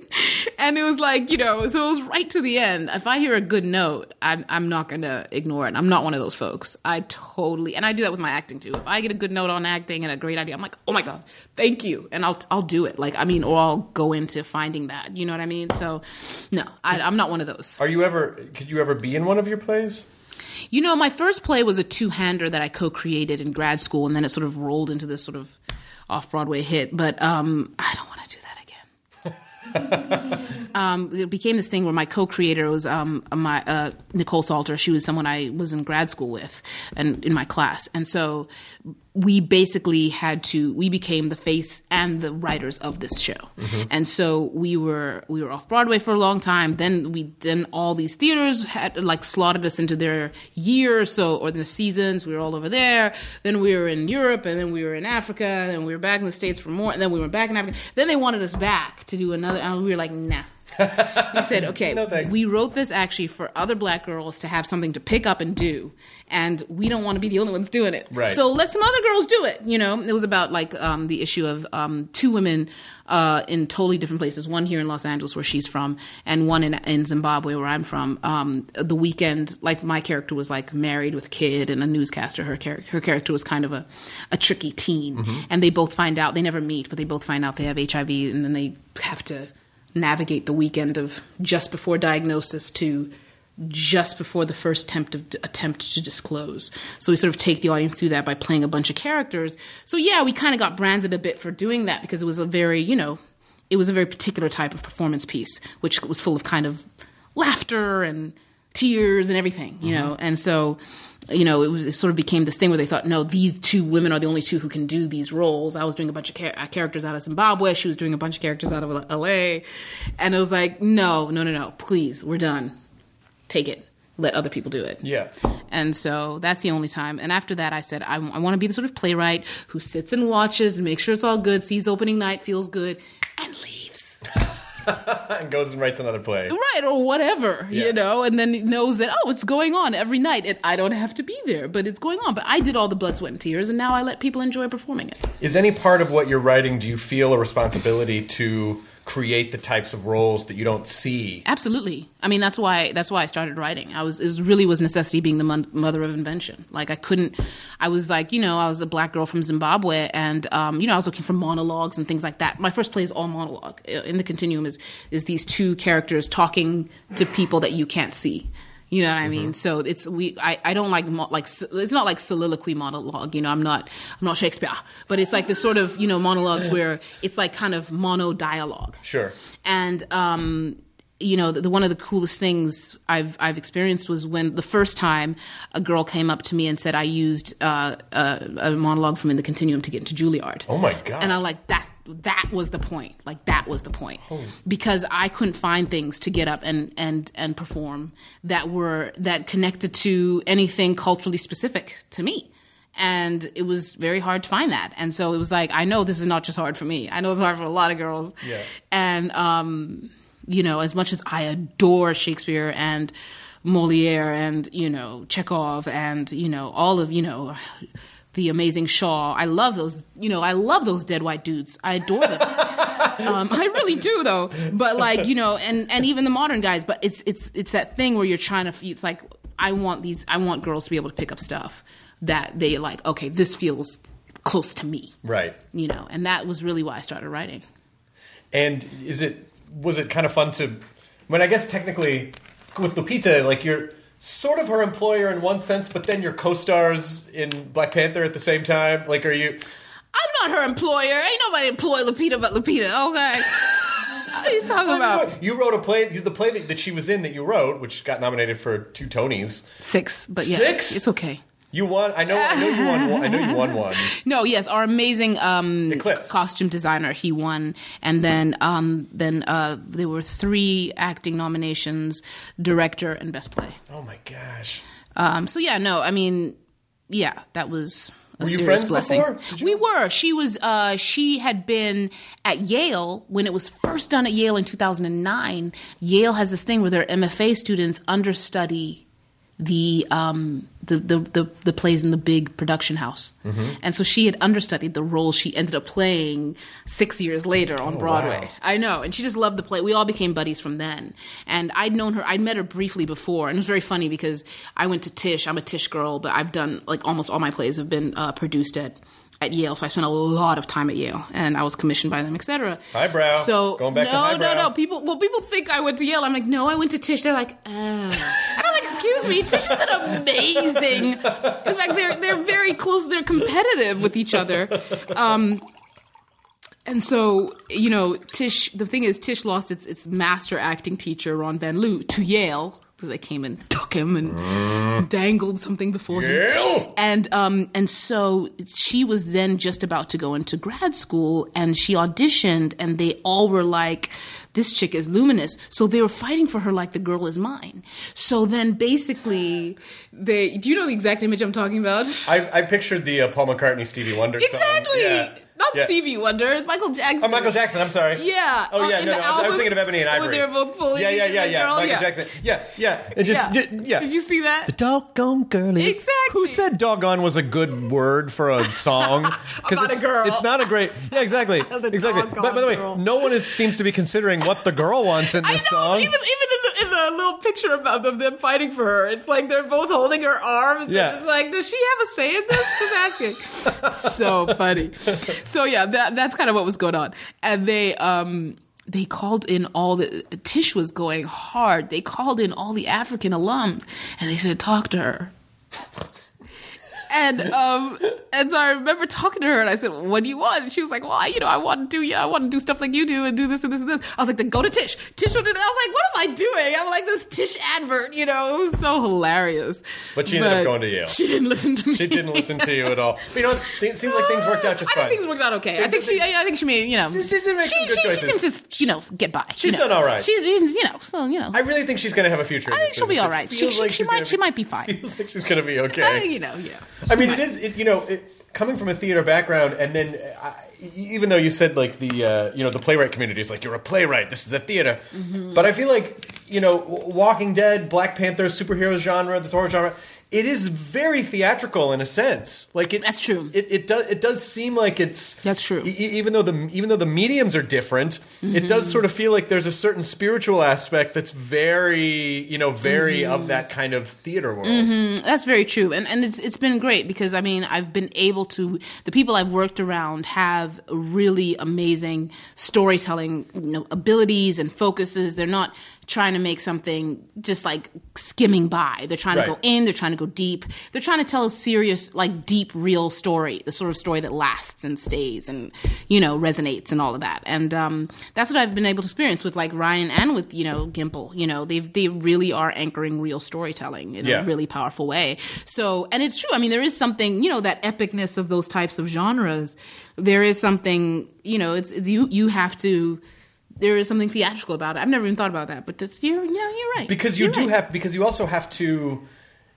And it was like, you know, so it was right to the end. If I hear a good note, I'm, I'm not going to ignore it. I'm not one of those folks. I totally, and I do that with my acting too. If I get a good note on acting and a great idea, I'm like, oh my God, thank you. And I'll, I'll do it. Like, I mean, or I'll go into finding that. You know what I mean? So, no, I, I'm not one of those. Are you ever? Could you ever be in one of your plays? You know, my first play was a two hander that I co created in grad school, and then it sort of rolled into this sort of off Broadway hit. But um, I don't want to do that again. um, it became this thing where my co-creator was um, my uh, Nikkole Salter. She was someone I was in grad school with and in my class, and so we basically had to. We became the face and the writers of this show, mm-hmm. and so we were we were off Broadway for a long time. Then we then all these theaters had like slotted us into their year or so or the seasons. We were all over there. Then we were in Europe, and then we were in Africa, and we were back in the states for more, and then we were back in Africa. Then they wanted us back to do another, and we were like, nah. we said, okay, No, we wrote this actually for other black girls to have something to pick up and do, and we don't want to be the only ones doing it. Right. So let some other girls do it. You know, it was about like um, the issue of um, two women uh, in totally different places. One here in Los Angeles, where she's from, and one in, in Zimbabwe, where I'm from. Um, the weekend, like my character was like married with a kid and a newscaster. Her char- her character was kind of a, a tricky teen, and they both find out they never meet, but they both find out they have HIV, and then they have to navigate the weekend of just before diagnosis to just before the first attempt of, attempt to disclose. So we sort of take the audience through that by playing a bunch of characters. So yeah, we kind of got branded a bit for doing that because it was a very, you know, it was a very particular type of performance piece, which was full of kind of laughter and tears and everything, you know. And so, you know, it, was, it sort of became this thing where they thought, no, these two women are the only two who can do these roles. I was doing a bunch of char- uh, characters out of Zimbabwe. She was doing a bunch of characters out of L.A. And it was like, no, no, no, no, please, we're done. Take it. Let other people do it. Yeah. And so that's the only time. And after that, I said, I, I want to be the sort of playwright who sits and watches and makes sure it's all good, sees opening night, feels good, and leaves. and goes and writes another play. Right, or whatever, Yeah. you know, and then knows that, oh, it's going on every night. And I don't have to be there, but it's going on. But I did all the blood, sweat, and tears, and now I let people enjoy performing it. Is any part of what you're writing? Do you feel a responsibility to create the types of roles that you don't see? Absolutely. I mean, that's why that's why I started writing. I was it really was necessity being the mother of invention. Like I couldn't. I was like, you know, I was a black girl from Zimbabwe, and um, you know, I was looking for monologues and things like that. My first play is all monologue. In the continuum is is these two characters talking to people that you can't see. You know what I mean? So it's we. I, I don't like mo- like it's not like soliloquy monologue. You know, I'm not I'm not Shakespeare, but it's like the sort of you know monologues where it's like kind of mono dialogue Sure. and um, you know, the, the, one of the coolest things I've I've experienced was when the first time a girl came up to me and said I used uh, a, a monologue from In the Continuum to get into Juilliard. Oh my God. And I'm like that. That was the point. Like that was the point. Because I couldn't find things to get up and and and perform that were that connected to anything culturally specific to me and it was very hard to find that. And so it was like, I know this is not just hard for me. I know it's hard for a lot of girls. Yeah. And um, you know, as much as I adore Shakespeare and Moliere and you know Chekhov and you know all of you know the amazing Shaw, I love those. You know, I love those dead white dudes. I adore them. um, I really do though. But like you know, and and even the modern guys. But it's it's it's that thing where you're trying to. It's like I want these. I want girls to be able to pick up stuff that they like. Okay, this feels close to me. Right. You know, and that was really why I started writing. And is it was it kind of fun to? I mean, I guess technically with Lupita, like you're sort of her employer in one sense, but then you're co-stars in Black Panther at the same time. Like, are you? I'm not her employer. Ain't nobody employ Lupita but Lupita. Okay. what are you talking about? You wrote a play, the play that, that she was in that you wrote, which got nominated for two Tonys. Six, but yeah, Six? it's okay. You won. I know. I know you won. One, I know you won one. No, yes, our amazing um, Eclipsed. costume designer, he won, and then um, then uh, there were three acting nominations: director and best play. Oh my gosh. Um, so yeah, no, I mean, yeah, that was a Were you serious friends blessing. We were. She was. Uh, she had been at Yale when it was first done at Yale in 2009. Yale has this thing where their MFA students understudy the um the, the the the plays in the big production house. And so she had understudied the role she ended up playing six years later on broadway. wow. i know. And she just loved the play. We all became buddies from then. And i'd known her i'd met her briefly before. And it was very funny because i went to tisch. I'm a tisch girl but i've done like almost all my plays have been uh, produced at at Yale, so I spent a lot of time at Yale, and I was commissioned by them, etc. Highbrow. So Going back no, no, no. People, well, people think I went to Yale. I'm like, no, I went to Tisch. They're like, oh. I'm like, excuse me, Tisch is an amazing. In fact, they're they're very close. They're competitive with each other. Um, and so, you know, Tisch. The thing is, Tisch lost its its master acting teacher, Ron Van Lieu, to Yale. They came and took him and dangled something before him Yale! and um and so she was then just about to go into grad school and she auditioned and they all were like this chick is luminous so they were fighting for her like the girl is mine so then basically they do you know the exact image i'm talking about I, I pictured the uh, Paul McCartney Stevie Wonder song. exactly Yeah. Not Yeah. Stevie Wonder it's Michael Jackson Oh, Michael Jackson. I'm sorry. Yeah. Oh, yeah. Oh, in No, no. I was thinking of Ebony and when Ivory. they were both pulling Yeah, yeah, yeah, yeah. girl, Michael yeah. Jackson. Yeah, yeah. It just, yeah. di- yeah. did you see that The doggone girly. Exactly. Who said doggone was a good word for a song? About a it's, girl. It's not a great. Yeah, exactly. Exactly. But by the way, girl. no one is, seems to be considering what the girl wants in I know, this song. even even in the, in the little picture about them, them fighting for her, it's like they're both holding her arms. Yeah. It's like, does she have a say in this? Just asking. so funny. So yeah, that that's kind of what was going on, and they um they called in all the Tisch was going hard. They called in all the African alums, and they said, talk to her. And um and so I remember talking to her and I said, "What do you want?" And she was like, "Well, I, you know, I want to do, yeah, I want to do stuff like you do and do this and this and this." I was like, "Then go to Tisch." Tisch would. I was like, "What am I doing?" I'm like this Tisch advert, you know. It was so hilarious. But she ended up going to Yale. She didn't listen to me. She didn't listen to you at all. But you know, it seems like things worked out just I fine. think things worked out okay. I think she. I think she made. You know, She- she did make some she, good she, she choices. can just you know get by. She's you know. done all right. She's you know so you know. I really think she's going to have a future. I think she'll be all It. She- she- like she might- gonna she might be fine. Feels like she's going to be okay. Uh, you know, know. I mean, it is, it, you know, it, coming from a theater background, and then I, even though you said like the, uh, you know, the playwright community is like you're a playwright, this is a theater, Mm-hmm. but I feel like you know, Walking Dead, Black Panther, superhero genre, this horror genre. It is very theatrical in a sense. Like it, That's true. It, it does. It does seem like it's. That's true. e- even though the even though the mediums are different, it Mm-hmm. does sort of feel like there's a certain spiritual aspect that's very, you know, very Mm-hmm. of that kind of theater world. That's very true, and and it's it's been great because I mean I've been able to the people I've worked around have really amazing storytelling you know, abilities and focuses. They're not trying to make something just like skimming by. They're trying to go in. They're trying to go deep. They're trying to tell a serious, like deep, real story. The sort of story that lasts and stays and you know resonates and all of that. And um, that's what I've been able to experience with like Ryan and with you know Gimple. You know they they really are anchoring real storytelling in Yeah. a really powerful way. So, and it's true. I mean, there is something, you know, that epicness of those types of genres. There is something, you know, it's, it's you. You have to. There is something theatrical about it. I've never even thought about that, but that's, you're, you know, you're right. because you You're do right. have because you also have to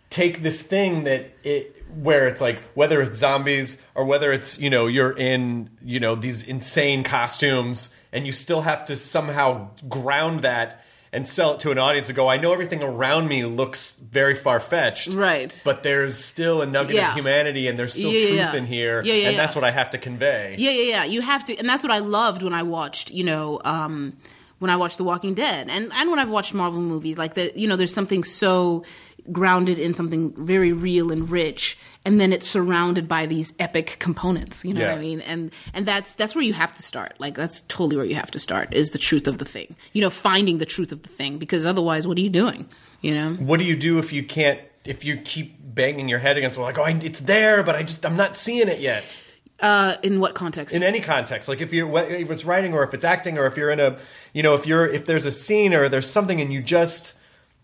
take this thing that it where it's like whether it's zombies or whether it's you know you're in you know these insane costumes and you still have to somehow ground that and sell it to an audience and go I know everything around me looks very far fetched Right. but there's still a nugget Yeah. of humanity and there's still Yeah, truth yeah. in here Yeah, yeah, and that's what I have to convey Yeah, yeah, yeah. You have to, and that's what I loved when I watched, you know, um, when I watched The Walking Dead, and and when I've watched Marvel movies, like that, you know, there's something so grounded in something very real and rich, and then it's surrounded by these epic components. You know what I mean? And and that's that's where you have to start. Like that's totally where you have to start is the truth of the thing. You know, finding the truth of the thing, because otherwise, what are you doing? You know. what do you do if you can't if you keep banging your head against like oh I, it's there but I just I'm not seeing it yet Uh, in what context? in any context like if you're if it's writing or if it's acting or if you're in a you know if you're if there's a scene or there's something and you just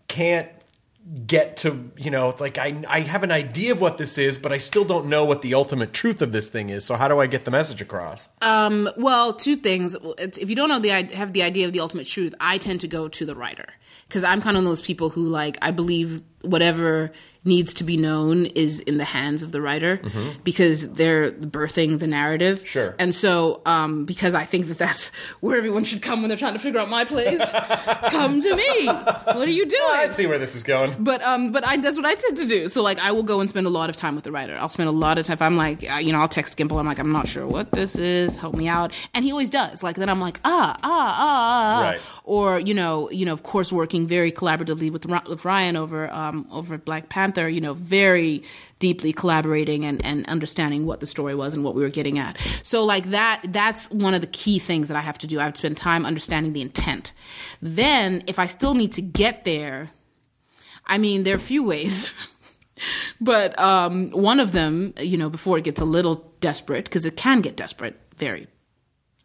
can't get to you know it's like I, I have an idea of what this is but i still don't know what the ultimate truth of this thing is. So how do i get the message across? Um, well, two things. If you don't know the have the idea of the ultimate truth, I tend to go to the writer. Because I'm kind of those people who like I believe whatever needs to be known is in the hands of the writer because they're birthing the narrative. Mm-hmm. Sure. And so, um, because I think that that's where everyone should come when they're trying to figure out my plays, come to me. What are you doing? I see where this is going. But um, but I that's what I tend to do. So like I will go and spend a lot of time with the writer. I'll spend a lot of time. If I'm like, uh, you know, I'll text Gimple. I'm like, I'm not sure what this is. Help me out. And he always does. Like then I'm like, ah, ah, ah, ah. Right. Or you know, you know, of course, working very collaboratively with with Ryan over um over Black Panther. You know, very deeply collaborating and and understanding what the story was and what we were getting at. So like that that's one of the key things that I have to do. I have to spend time understanding the intent. Then if I still need to get there I mean, there are a few ways. but um, one of them, you know, before it gets a little desperate, because it can get desperate, very.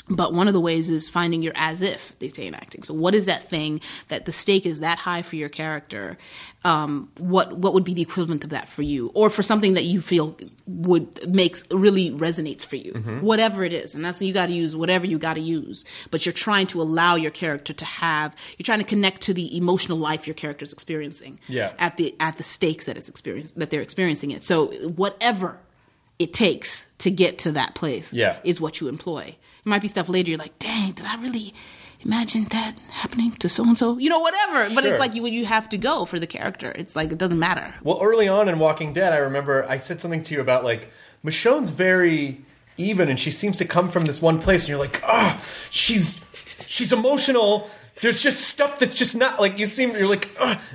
But one of the ways is finding your as if, they say in acting. So, what is that thing that the stake is that high for your character? Um, what what would be the equivalent of that for you, or for something that you feel would makes really resonates for you, whatever it is. And that's you got to use whatever you got to use. But you're trying to allow your character to have. You're trying to connect to the emotional life your character's experiencing. Yeah. At the at the stakes that it's experience that they're experiencing it. So whatever it takes to get to that place Yeah. is what you employ. It might be stuff later you're like, dang, did I really imagine that happening to so and so? You know, whatever. But Sure. it's like you you have to go for the character. It's like it doesn't matter. Well, early on in Walking Dead, I remember I said something to you about like Michonne's very even, and she seems to come from this one place, and you're like, ah, she's she's emotional. There's just stuff that's just not like you seem. You're like,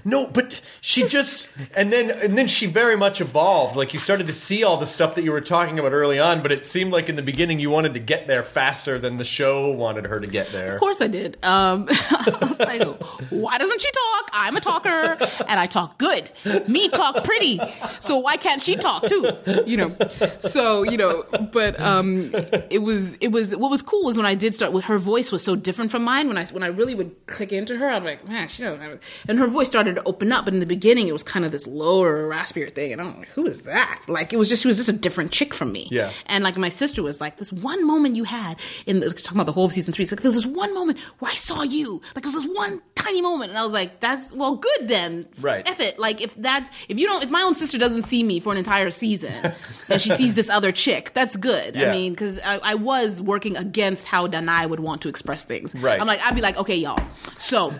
no, but she just, and then and then she very much evolved. Like you started to see all the stuff that you were talking about early on, but it seemed like in the beginning you wanted to get there faster than the show wanted her to get there. Of course I did. Um, I was like, why doesn't she talk? I'm a talker and I talk good. Me talk pretty. So why can't she talk too? You know. So, you know, but um it was it was what was cool was when I did start her voice was so different from mine. When I when I really would click into her, I'm like, man, she doesn't have it. And her voice started to open up, but in the beginning it was kind of this lower, raspier thing. And I'm like, who is that? Like it was just she was just a different chick from me. Yeah. And like my sister was like, this one moment you had in the, talking about the whole of season three. It's like there's this one moment where I saw you. Like there was this one tiny moment, and I was like, that's well, good then. Right. F it. Like if that's if you don't if my own sister doesn't see me for an entire season, and she sees this other chick, that's good. Yeah. I mean, because I, I was working against how Danai would want to express things. Right. I'm like, I'd be like, okay, y'all. So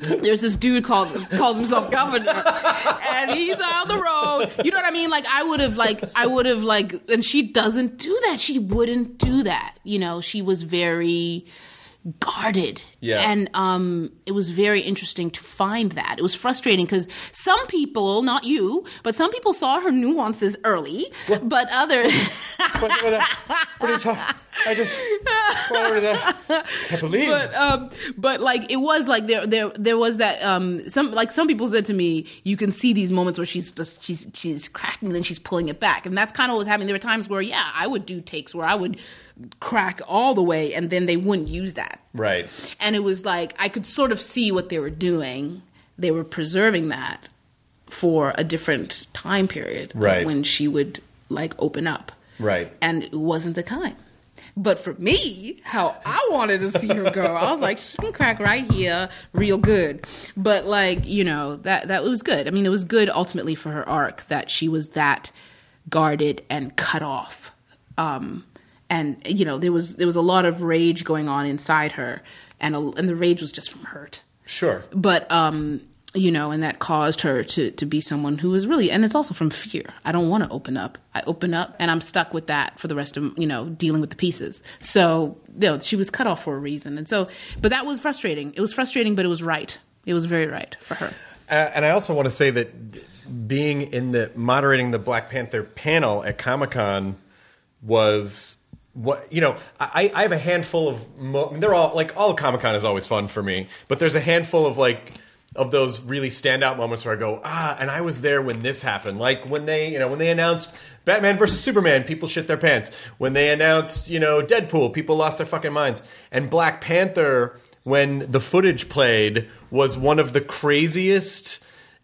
there's this dude called calls himself governor and he's on the road. You know what i mean? Like i would have like i would have like and she doesn't do that. She wouldn't do that. You know she was very guarded Yeah. and um it was very interesting to find that it was frustrating because some people not you but some people saw her nuances early but others what, what, what are you talking? I just? I can't believe. but um but like it was like there there there was that um some like some people said to me you can see these moments where she's just she's she's cracking and then she's pulling it back and that's kind of what was happening there were times where yeah I would do takes where I would crack all the way and then they wouldn't use that right. and it was like I could sort of see what they were doing they were preserving that for a different time period Right. when she would like open up Right. and it wasn't the time. But for me, how I wanted to see her go, I was like, she can crack right here, real good. But like, you know, that that was good. I mean, it was good ultimately for her arc that she was that guarded and cut off. Um, and you know, there was there was a lot of rage going on inside her, and a, and the rage was just from hurt. Sure. but um you know and that caused her to to be someone who was really and it's also from fear. I don't want to open up. I open up and i'm stuck with that for the rest of you know dealing with the pieces. So you know she was cut off for a reason. And so but that was frustrating. It was frustrating but it was right. It was very right for her. Uh, and I also want to say that being in the moderating the Black Panther panel at Comic Con was what you know. I, I have a handful of mo- they're all like all Comic Con is always fun for me, but there's a handful of like of those really standout moments where I go ah, and I was there when this happened. Like when they you know when they announced Batman versus Superman, people shit their pants. When they announced you know Deadpool, people lost their fucking minds. And Black Panther when the footage played was one of the craziest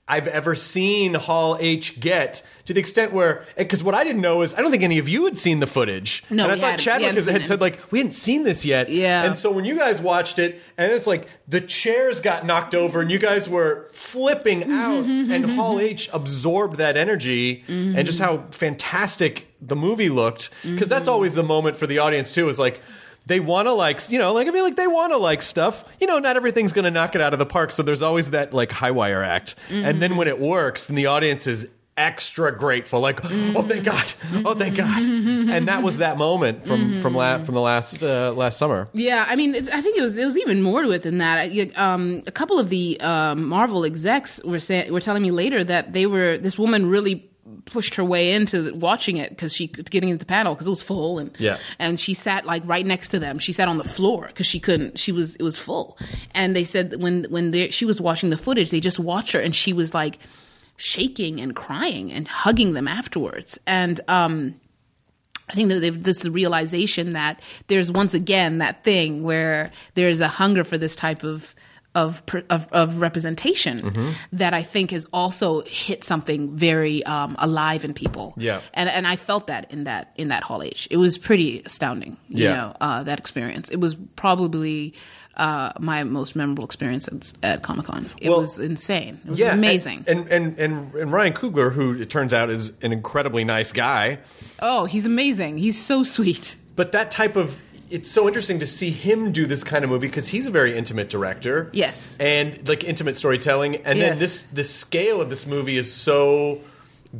I've ever seen Hall H get to the extent where because what I didn't know is I don't think any of you had seen the footage. No, and I thought Chadwick hadn't had said like we hadn't seen this yet. Yeah. and so when you guys watched it, and it's like the chairs got knocked over, and you guys were flipping out, and Hall H absorbed that energy, and just how fantastic the movie looked. Because that's always the moment for the audience too. Is like. They want to like, you know, like I feel like they want to like stuff. You know, not everything's going to knock it out of the park. So there's always that like high wire act, and then when it works, then the audience is extra grateful. Like, oh thank God, oh thank God, and that was that moment from from la- from the last uh, last summer. Yeah, I mean, it's, I think it was it was even more to it than that. I- Um, a couple of the um, Marvel execs were saying were telling me later that they were this woman really pushed her way into watching it because she getting into the panel because it was full and Yeah. and she sat like right next to them. She sat on the floor because she couldn't. She was it was full, and they said when when they, she was watching the footage, they just watched her and she was like shaking and crying and hugging them afterwards, and um. I think that this the realization that there's once again that thing where there's a hunger for this type of of of, of representation Mm-hmm. that I think has also hit something very um, alive in people. Yeah. and and I felt that in that in that Hall H. It was pretty astounding. You Yeah. know uh, that experience. It was probably uh, my most memorable experience at, at Comic Con. It Well, was insane. It was Yeah, amazing. And, and and and Ryan Coogler, who it turns out is an incredibly nice guy, oh, he's amazing. He's so sweet. but that type of it's so interesting to see him do this kind of movie because he's a very intimate director. Yes. and like intimate storytelling, and then this the scale of this movie is so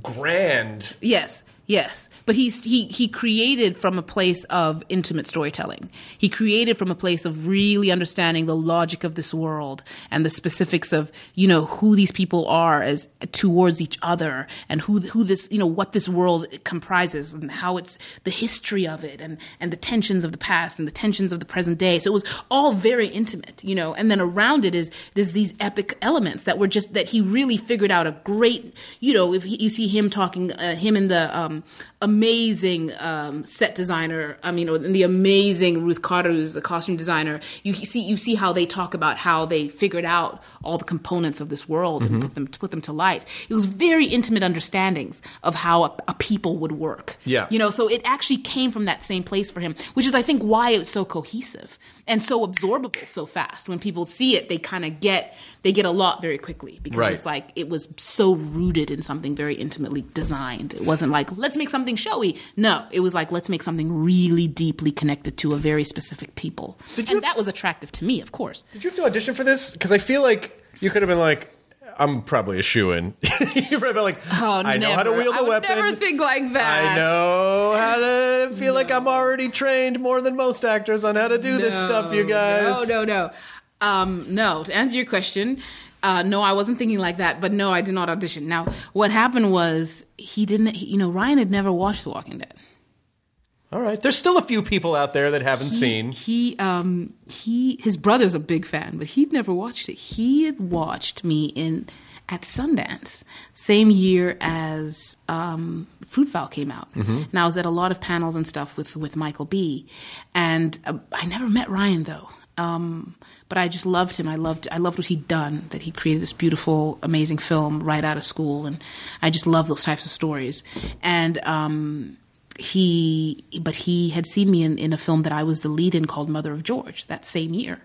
grand. Yes, yes. But he's he he created from a place of intimate storytelling. He created from a place of really understanding the logic of this world and the specifics of you know who these people are as towards each other and who who this you know what this world comprises and how it's the history of it and and the tensions of the past and the tensions of the present day. So it was all very intimate, you know. And then around it is there's these epic elements that were just that he really figured out a great you know if he, you see him talking uh, him in the um, amazing um, set designer. I mean, the amazing Ruth Carter, who's the costume designer. You see, you see how they talk about how they figured out all the components of this world and put them put them to life. It was very intimate understandings of how a, a people would work. Yeah. you know, so it actually came from that same place for him, which is, I think, why it's so cohesive and so absorbable so fast. When people see it, they kind of get they get a lot very quickly because Right. it's like it was so rooted in something very intimately designed. It wasn't like let's make something showy. No, it was like let's make something really deeply connected to a very specific people, Did you- and that was attractive to me, of course. Did you have to audition for this? Because I feel like you could have been like, I'm probably a shoe in. You've been like, Oh, I know how to wield a I weapon. never think like that. I know how to feel like I'm already trained more than most actors on how to do this stuff, you guys. No, no, no. Um, no, to answer your question, uh, no, I wasn't thinking like that, but no, I did not audition. Now, what happened was he didn't, he, you know, Ryan had never watched The Walking Dead. All right. There's still a few people out there that haven't seen. He, um, he, his brother's a big fan, but he'd never watched it. He had watched me in, at Sundance, same year as, um, Fruitvale came out. And I was at a lot of panels and stuff with, with Michael B. And uh, I never met Ryan though. Um, but I just loved him. I loved I loved what he'd done. That he created this beautiful, amazing film right out of school, and I just love those types of stories. And um, he, but he had seen me in, in a film that I was the lead in called Mother of George that same year,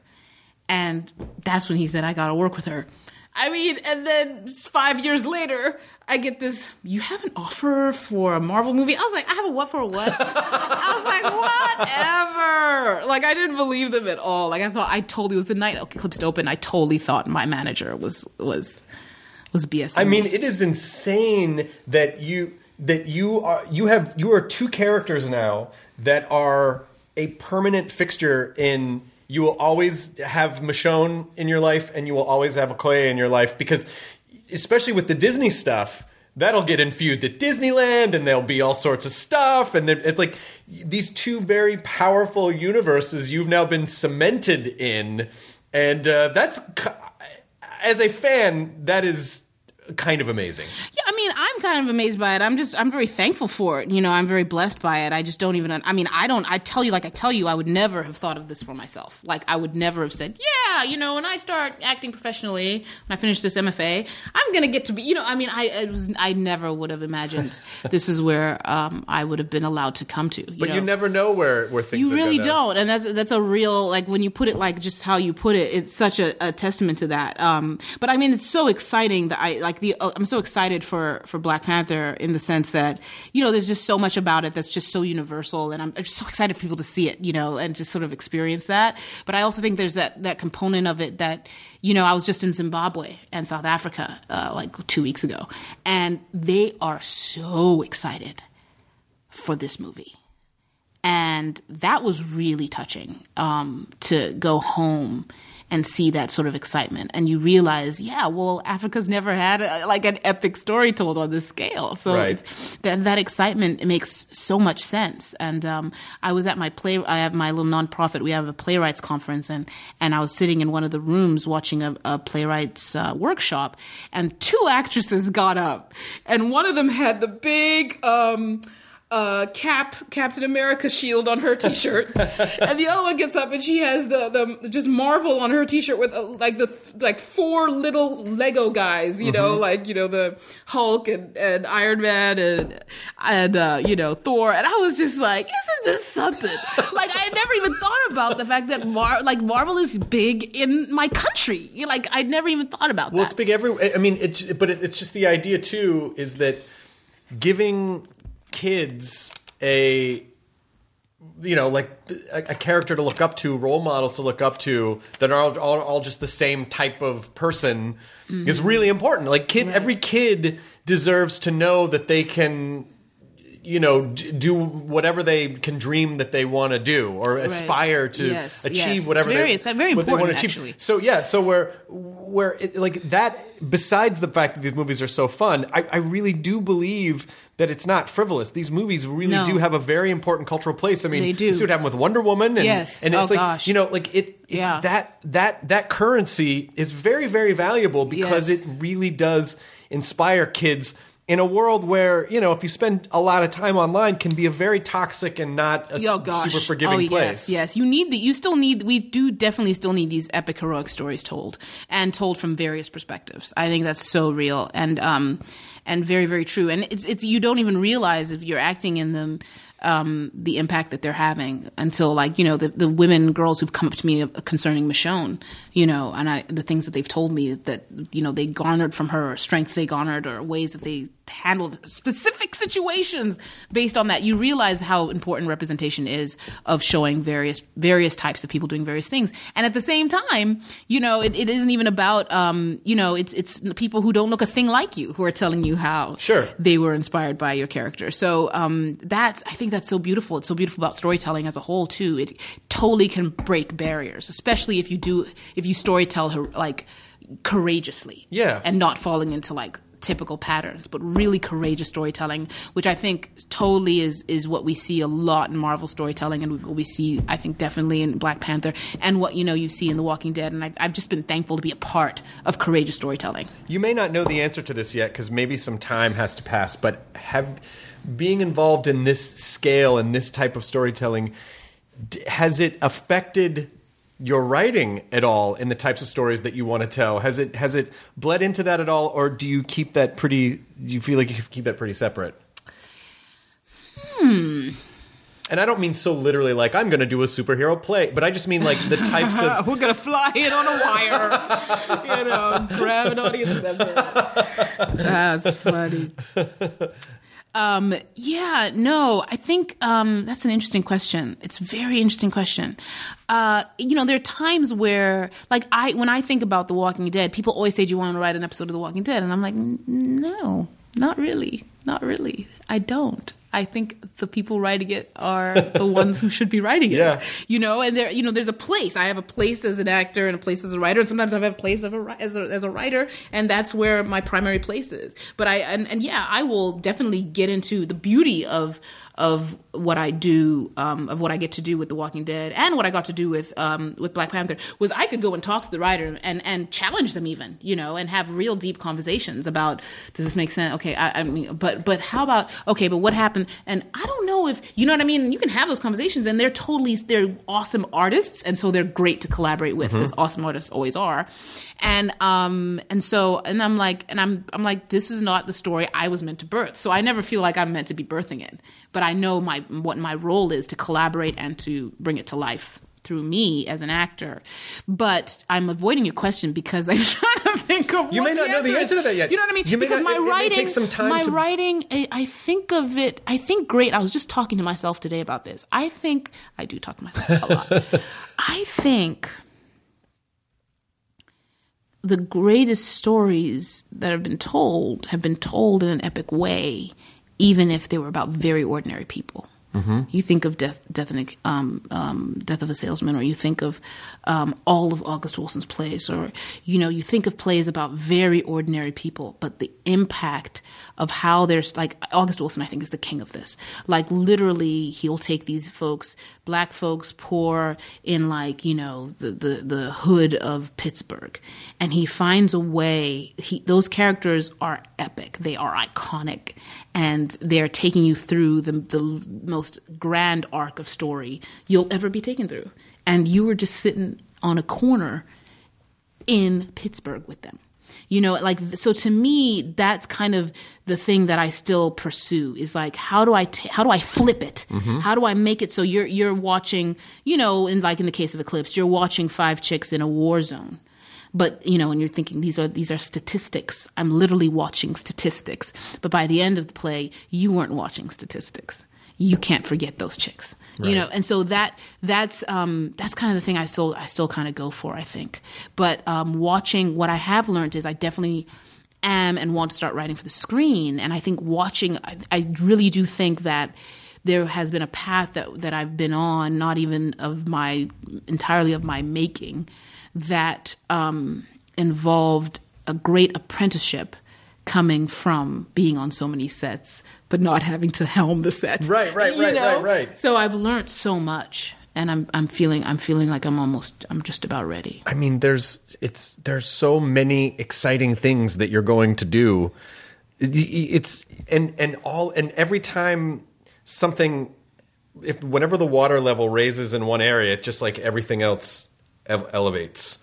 and that's when he said I got to work with her. I mean, and then five years later, I get this. You have an offer for a Marvel movie? I was like, I have a what for a what? I was like, whatever. Like, I didn't believe them at all. Like, I thought I totally was the night Eclipsed opened. I totally thought my manager was was was BS. I mean, it is insane that you that you are you have you are two characters now that are a permanent fixture in you will always have Michonne in your life and you will always have Okoye in your life because especially with the Disney stuff that'll get infused at Disneyland and there'll be all sorts of stuff and it's like these two very powerful universes you've now been cemented in and uh, that's as a fan that is kind of amazing Yeah, I mean, I'm kind of amazed by it. I'm just, I'm very thankful for it. You know, I'm very blessed by it. I just don't even, I mean, I don't, I tell you, like I tell you, I would never have thought of this for myself. Like, I would never have said, yeah, you know, when I start acting professionally, when I finish this MFA, I'm going to get to be, you know, I mean, I, it was, I never would have imagined this is where um, I would have been allowed to come to. You But know? you never know where where things. You really gonna- don't, and that's that's a real like when you put it like just how you put it. It's such a, a testament to that. Um, but I mean, it's so exciting that I like the. Uh, I'm so excited for for Black Panther in the sense that you know there's just so much about it that's just so universal, and I'm, I'm just so excited for people to see it, you know, and just sort of experience that. But I also think there's that that component of it that you know I was just in Zimbabwe and South Africa uh, like two weeks ago, and they are so excited for this movie and that was really touching um, to go home and see that sort of excitement. And you realize yeah well africa's never had a, like an epic story told on this scale. So Right. it's that that excitement it makes so much sense. And um, i was at my play i have my little nonprofit. We have a playwrights conference and and i was sitting in one of the rooms watching a, a playwrights uh, workshop and two actresses got up and one of them had the big um, uh, cap Captain America shield on her T-shirt, and the other one gets up and she has the the just Marvel on her T-shirt with uh, like the like four little Lego guys, you know, like you know the Hulk and, and Iron Man and and uh, you know Thor, and I was just like, isn't this something? like I had never even thought about the fact that Mar- like Marvel is big in my country. Like I'd never even thought about Well, that. it's big everywhere. I mean, it's but it, it's just the idea too is that giving kids a you know like a, a character to look up to, role models to look up to that are all, all, all just the same type of person is mm-hmm. really important. Like kid, every kid deserves to know that they can. You know, d- do whatever they can dream that they want to do, or aspire to Yes, achieve yes. It's whatever. very- they, it's very what they wanna achieve. actually. So yeah, so where where it, like that. Besides the fact that these movies are so fun, I, I really do believe that it's not frivolous. These movies really No. do have a very important cultural place. I mean, They do. you see what happened with Wonder Woman, and, Yes. and it's Oh, like gosh. you know, like it. It's Yeah. that that that currency is very very valuable because Yes. it really does inspire kids. In a world where you know, if you spend a lot of time online, can be a very toxic and not a Oh super forgiving oh, place. Yes, yes. You need the you still need we do definitely still need these epic heroic stories told and told from various perspectives. I think that's so real and um and very very true. And it's it's you don't even realize if you're acting in them um, the impact that they're having until like you know the, the women girls who've come up to me concerning Michonne, you know, and I the things that they've told me that you know they garnered from her, or strength they garnered, or ways that they handled specific situations based on that. You realize how important representation is of showing various various types of people doing various things, and at the same time, you know, it, it isn't even about um, you know it's it's people who don't look a thing like you who are telling you how Sure. they were inspired by your character. So um, that's I think that's so beautiful. It's so beautiful about storytelling as a whole too. It totally can break barriers, especially if you do if you storytell her like courageously, Yeah. and not falling into like typical patterns, but really courageous storytelling, which I think totally is is what we see a lot in Marvel storytelling, and what we see I think definitely in Black Panther, and what you know you see in The Walking Dead. And I, I've just been thankful to be a part of courageous storytelling. You may not know the answer to this yet because maybe some time has to pass, but have being involved in this scale and this type of storytelling has it affected your writing at all in the types of stories that you want to tell? Has it has it bled into that at all, or do you keep that pretty? Do you feel like you keep that pretty separate? Hmm. And I don't mean so literally like I'm going to do a superhero play, but I just mean like the types of We're gonna fly in on a wire, you know, grab an audience member. That's funny. Um, yeah, no, I think um, that's an interesting question. It's a very interesting question. Uh, you know, there are times where, like, I when I think about The Walking Dead, people always say, "Do you want to write an episode of The Walking Dead?" And I'm like, "No, not really, not really. I don't." I think the people writing it are the ones who should be writing it. Yeah. You know, and there, you know, there's a place. I have a place as an actor and a place as a writer, and sometimes I have a place of a, as a as a writer, and that's where my primary place is. But I and, and yeah, I will definitely get into the beauty of of what I do, um, of what I get to do with The Walking Dead, and what I got to do with um, with Black Panther was I could go and talk to the writer and and challenge them even, you know, and have real deep conversations about does this make sense? Okay, I, I mean, but but how about okay, but what happened? And I don't know if you know what I mean. You can have those conversations, and they're totally they're awesome artists, and so they're great to collaborate with. Because awesome artists always are, and um and so and I'm like and I'm I'm like this is not the story I was meant to birth. So I never feel like I'm meant to be birthing it, but I know my what my role is to collaborate and to bring it to life through me as an actor. But I'm avoiding your question because I'm trying to think of You may not know the is. answer to that yet. You know what I mean? You because not- my it- writing, take some time my to- writing, I, I think of it. I think great. I was just talking to myself today about this. I think I do talk to myself a lot. I think the greatest stories that have been told have been told in an epic way, even if they were about very ordinary people. You think of Death, Death, um, um, Death of a Salesman, or you think of um, all of August Wilson's plays, or you know, you think of plays about very ordinary people, but the impact of how there's like August Wilson, I think, is the king of this. Like literally, he'll take these folks, black folks, poor in like you know the the the hood of Pittsburgh, and he finds a way. He those characters are epic. They are iconic, and they're taking you through the the most grand arc of story you'll ever be taken through. And you were just sitting on a corner in Pittsburgh with them. You know, like so to me that's kind of the thing that I still pursue is like how do I how do I flip it? Mm-hmm. How do I make it so you're you're watching, you know, in like in the case of Eclipsed, you're watching five chicks in a war zone. But you know, and you're thinking these are these are statistics. I'm literally watching statistics. But by the end of the play, you weren't watching statistics. You can't forget those chicks. You know, and so that that's um, that's kind of the thing I still I still kind of go for. I think, but um, watching what I have learned is I definitely am and want to start writing for the screen. And I think watching, I, I really do think that there has been a path that that I've been on, not even of my entirely of my making, that um, involved a great apprenticeship coming from being on so many sets but not having to helm the set Right, right, right, know? right, right. so i've learned so much and i'm i'm feeling i'm feeling like i'm almost i'm just about ready I mean, there's it's there's so many exciting things that you're going to do. It's and and all and every time something, if whenever the water level raises in one area, just like everything else ev- elevates.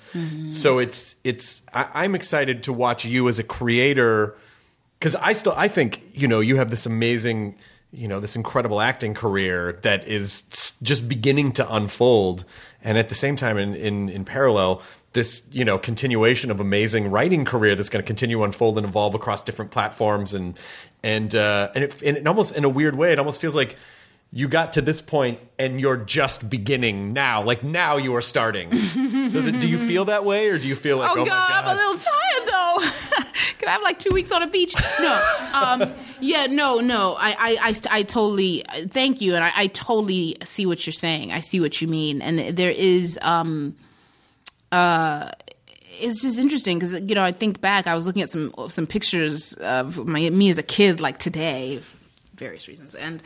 So it's it's I, I'm excited to watch you as a creator because I still I think you know you have this amazing you know this incredible acting career that is just beginning to unfold and at the same time in in, in parallel this you know continuation of amazing writing career that's going to continue unfold and evolve across different platforms and and uh, and it, and it almost in a weird way it almost feels like you got to this point and you're just beginning now like now you are starting Does it, do you feel that way or do you feel like Oh, oh, God, my I'm a little tired though. Can I have like two weeks on a beach? No. Um, yeah, no, no. I, I, I, I totally thank you, and I, I totally see what you're saying. I see what you mean, and there is. Um, uh, it's just interesting because you know I think back. I was looking at some some pictures of my me as a kid, like today, various reasons, and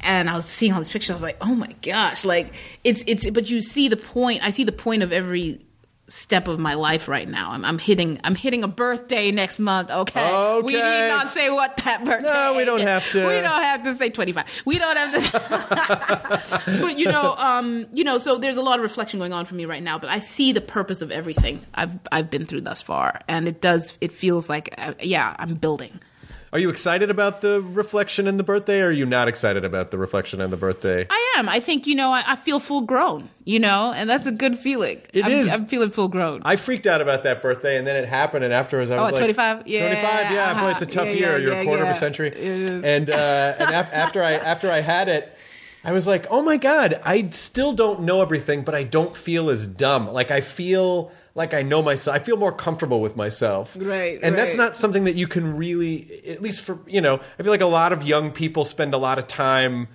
and I was seeing all these pictures. I was like, oh my gosh, like it's it's. But you see the point. I see the point of every step of my life right now. I'm, I'm hitting I'm hitting a birthday next month. Okay, we need not say what that birthday. No, we don't have to. We don't have to say 25. We don't have to. but you know, um, you know, so there's a lot of reflection going on for me right now. But I see the purpose of everything I've I've been through thus far, and it does. It feels like, uh, yeah, I'm building. Are you excited about the reflection and the birthday, or are you not excited about the reflection and the birthday? I am. I think you know. I, I feel full grown. You know, and that's a good feeling. It I'm, is. I'm feeling full grown. I freaked out about that birthday, and then it happened, and afterwards I was at like, 25? Yeah, 25, yeah, boy, it's a uh-huh. tough Yeah, year. yeah, You're yeah, a quarter of a century." It is. And uh, and af- after I after I had it, I was like, "Oh my god, I still don't know everything, but I don't feel as dumb. Like I feel." Like I know myself. I feel more comfortable with myself. Right, And that's not something that you can really, at least for, you know, I feel like a lot of young people spend a lot of time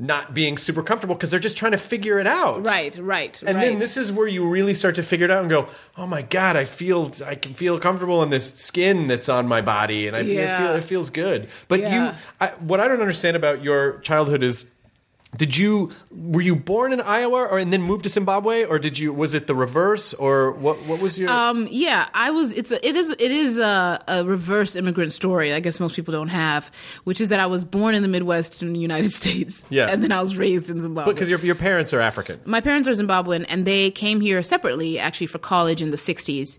not being super comfortable because they're just trying to figure it out. Right, right, And right. then this is where you really start to figure it out and go, oh my god, I feel I can feel comfortable in this skin that's on my body, and I feel, Yeah. it, feel, it feels good. But Yeah. you, I, what I don't understand about your childhood is. Did you were you born in Iowa or and then moved to Zimbabwe or did you was it the reverse or what what was your Um, yeah, I was. It's a, it is it is a, a reverse immigrant story. I guess most people don't have, which is that I was born in the Midwest in the United States. Yeah. and then I was raised in Zimbabwe. because your your parents are African my parents are Zimbabwean, and they came here separately, actually, for college in the '60s.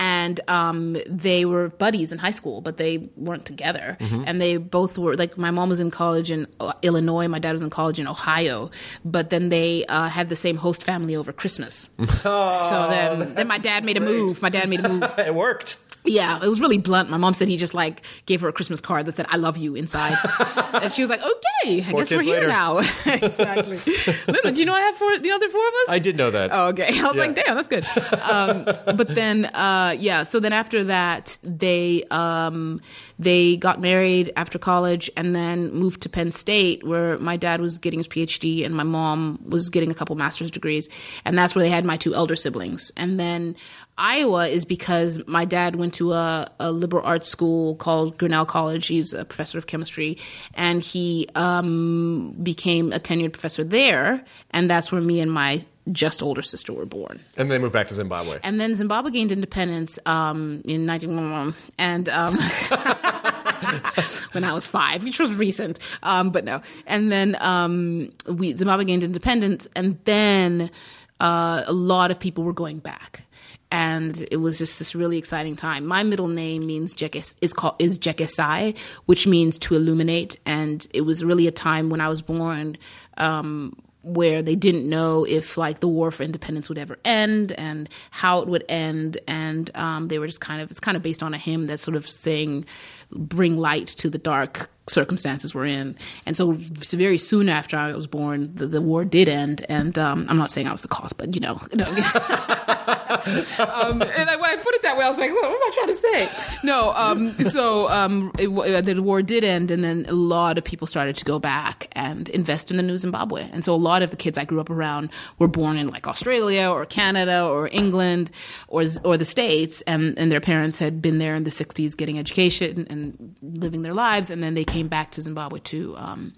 And um, they were buddies in high school, but they weren't together. Mm-hmm. And they both were like my mom was in college in uh, Illinois, my dad was in college in Ohio. But then they uh, had the same host family over Christmas. so then, then my dad made a move. My dad made a move. it worked Yeah, it was really blunt. My mom said he just like gave her a Christmas card that said "I love you" inside, and she was like, "Okay, I Four guess we're here later. now." exactly. Linda, do you know I have four? The other four of us? I did know that Oh, okay. I was Yeah. like, damn, that's good. Um, but then, uh, yeah. So then after that, they um, they got married after college, and then moved to Penn State, where my dad was getting his PhD, and my mom was getting a couple master's degrees, and that's where they had my two elder siblings. And then Iowa is because my dad went to a, a liberal arts school called Grinnell College. He's a professor of chemistry, and he um, became a tenured professor there, and that's where me and my just older sister were born. and they moved back to Zimbabwe And then Zimbabwe gained independence um, in 1911, and um, when I was five, which was recent, um, but no. And then um, we Zimbabwe gained independence, and then uh, a lot of people were going back. And it was just this really exciting time. My middle name means Jekes, is called is Jekesai, which means to illuminate. And it was really a time when I was born um, where they didn't know if like the war for independence would ever end and how it would end and um, they were just kind of it's kind of based on a hymn that's sort of saying bring light to the dark circumstances we're in and so very soon after i was born the, the war did end and um, i'm not saying i was the cause but you know, no. um, and I, when I put it that way, I was like, what, what am I trying to say? No, um, so um, it, the war did end, and then a lot of people started to go back and invest in the new Zimbabwe. And so a lot of the kids I grew up around were born in like Australia or Canada or England or or the States, and, and their parents had been there in the 60s getting education and living their lives, and then they came back to Zimbabwe to. Um,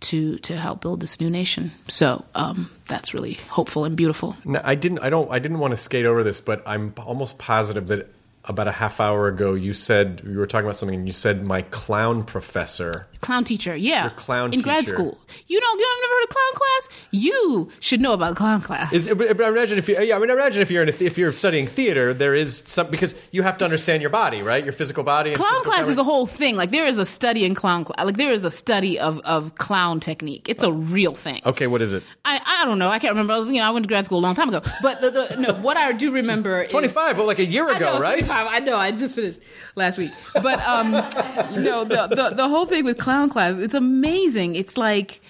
to, to help build this new nation, so um, that's really hopeful and beautiful. No, I didn't. I don't. I didn't want to skate over this, but I'm almost positive that about a half hour ago you said you were talking about something, and you said my clown professor. Clown teacher, yeah. Your clown in grad school. You don't, you have never heard of clown class? You should know about clown class. Is, but but imagine if you, yeah, I mean, imagine if you're in a, if you're studying theater, there is some because you have to understand your body, right? Your physical body. And clown physical class is a whole thing. Like there is a study in clown class. Like there is a study of, of clown technique. It's a real thing. Okay, what is it? I, I don't know. I can't remember. I was you know I went to grad school a long time ago. But the, the no, what I do remember Twenty five, well, like a year I ago, know, right? 25. I know. I just finished last week. But um, you know, the, the the whole thing with clown class, it's amazing. It's like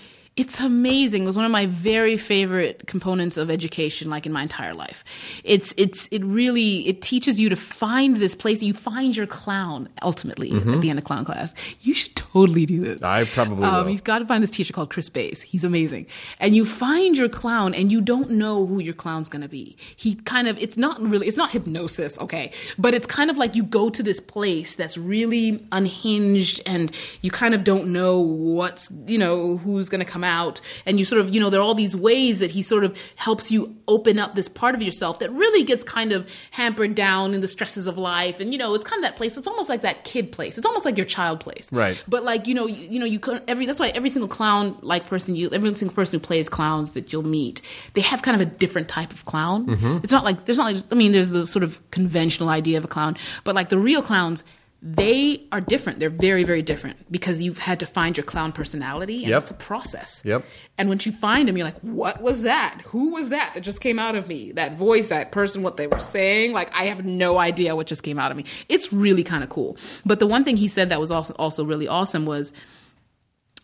it's amazing. It was one of my very favorite components of education, like in my entire life. It's it's it really it teaches you to find this place. You find your clown ultimately at the end of clown class. You should totally do this. Mm-hmm. I probably Um, will. You've got to find this teacher called Chris Bayes. He's amazing. And you find your clown and you don't know who your clown's going to be. He kind of, it's not really, it's not hypnosis, okay? But it's kind of like you go to this place that's really unhinged and you kind of don't know what's, you know, who's going to come out. And you sort of, you know, there are all these ways that he sort of helps you open up this part of yourself that really gets kind of hampered down in the stresses of life. And, you know, it's kind of that place. It's almost like that kid place. It's almost like your child place. Right. But like you know, you, you know, you could every that's why every single clown like person you every single person who plays clowns that you'll meet, they have kind of a different type of clown. Mm-hmm. It's not like there's not like I mean, there's the sort of conventional idea of a clown, but like the real clowns. They are different. They're very, very different because you've had to find your clown personality, and Yep. it's a process. Yep. And once you find them, you're like, "What was that? Who was that that just came out of me? That voice, that person, what they were saying? Like, I have no idea what just came out of me." It's really kind of cool. But the one thing he said that was also also really awesome was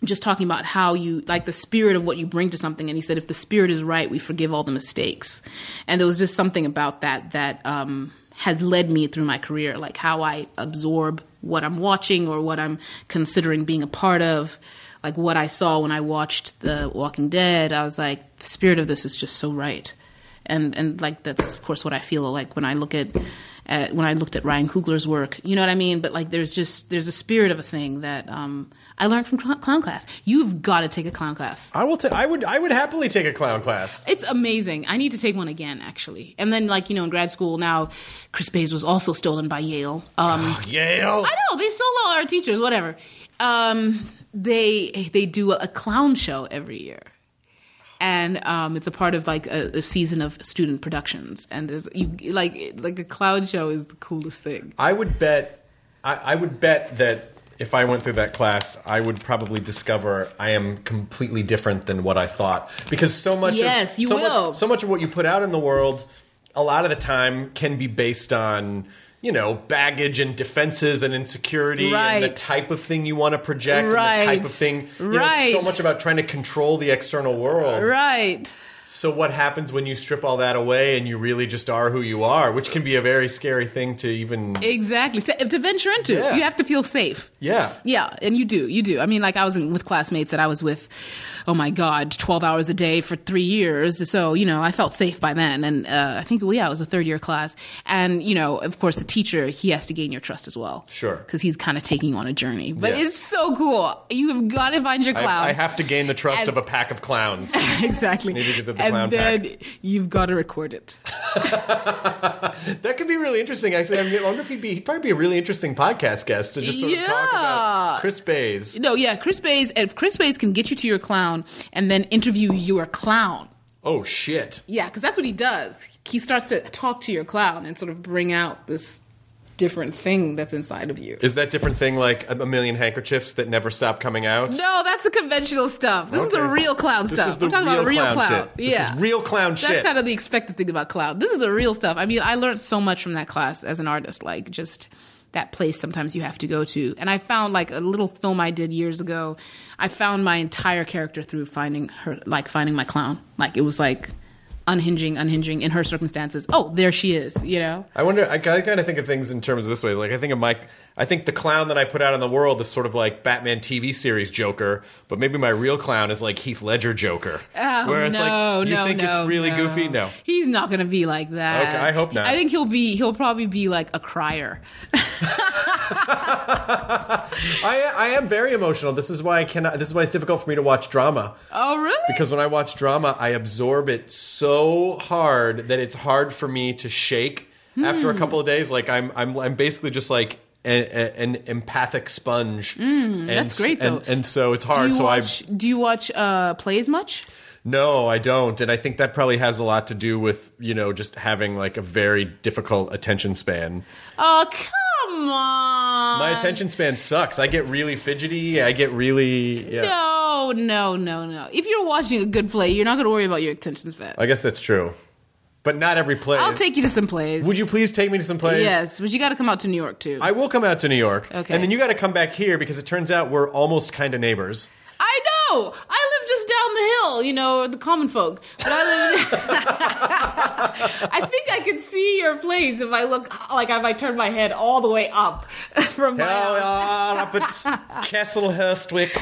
just talking about how you like the spirit of what you bring to something and he said if the spirit is right we forgive all the mistakes and there was just something about that that um has led me through my career like how i absorb what i'm watching or what i'm considering being a part of like what i saw when i watched the walking dead i was like the spirit of this is just so right and and like that's of course what i feel like when i look at when I looked at Ryan Coogler's work. You know what I mean? But like, there's just there's a spirit of a thing that um, I learned from cl- clown class. You've got to take a clown class. I will. Ta- I would. I would happily take a clown class. It's amazing. I need to take one again, actually. And then, like you know, in grad school now, Chris Bayes was also stolen by Yale. Um, Yale. I know they stole all our teachers. Whatever. Um, they they do a clown show every year and um, it's a part of like a, a, season of student productions. And there's you like like a clown show is the coolest thing. I would bet. I, I would bet that if I went through that class, I would probably discover I am completely different than what I thought. Because so much, yes, of, you so will. Much, so much of what you put out in the world, a lot of the time, can be based on you know baggage and defenses and insecurity right. and the type of thing you want to project right. and the type of thing. You right. Know, so much about trying to control the external world. Right. So what happens when you strip all that away and you really just are who you are, which can be a very scary thing to even exactly to, to venture into. Yeah. You have to feel safe. Yeah, yeah, and you do, you do. I mean, like I was in, with classmates that I was with. Oh my God, twelve hours a day for three years. So you know, I felt safe by then, and uh, I think well, yeah, it was a third year class, and you know, of course, the teacher he has to gain your trust as well. Sure, because he's kind of taking you on a journey. But Yes. it's so cool. You have got to find your clown. I, I have to gain the trust And- of a pack of clowns. exactly. Need to get the and then pack. you've got to record it. that could be really interesting. Actually, I, mean, I wonder if he'd be he'd probably be a really interesting podcast guest to just sort of talk Yeah. about Chris Bayes. No, yeah, Chris Bayes. If Chris Bayes can get you to your clown and then interview your clown. Oh shit! Yeah, because that's what he does. He starts to talk to your clown and sort of bring out this different thing that's inside of you. Is that different thing like a, a million handkerchiefs that never stop coming out? No, that's the conventional stuff. This is the real clown This stuff. is the We're talking about real real clown clown. shit. This Yeah, is real clown That's shit. kind of the expected thing about clown. This is the real stuff. I mean, I learned so much from that class as an artist. Like just that place sometimes you have to go to. And I found like a little film I did years ago. I found my entire character through finding her, like finding my clown. Like it was like unhinging, unhinging in her circumstances. Oh, there she is. You know. I wonder. I, kind of think of things in terms of this way. Like I think of my. I think the clown that I put out in the world is sort of like Batman TV series Joker, but maybe my real clown is like Heath Ledger Joker. Oh, Where it's no, like you no, think no, it's really no. goofy. No. he's not going to be like that. Okay, I hope not. I think he'll be. He'll probably be like a crier. I I am very emotional. This is why I cannot. This is why it's difficult for me to watch drama. Oh, really? Because when I watch drama, I absorb it so hard that it's hard for me to shake after a Hmm. couple of days. Like I'm, I'm, I'm basically just like an, an empathic sponge. and, Hmm, that's great, though. And, so it's hard. So watch? Do you watch uh, plays much? No, I don't, and I think that probably has a lot to do with you know just having like a very difficult attention span. Oh, come on! My attention span sucks. I get really fidgety. I get really yeah. No, no, no, no. If you're watching a good play, you're not going to worry about your attention span. I guess that's true, but not every play. I'll take you to some plays. Would you please take me to some plays? Yes, but you got to come out to New York too. I will come out to New York. Okay. And then you got to come back here because it turns out we're almost kind of neighbors. I know. I live just down the hill, you know, the common folk. But I live. I think I can see your place if I look like if I turn my head all the way up from my. Hell yeah, up at Castle Hurstwick.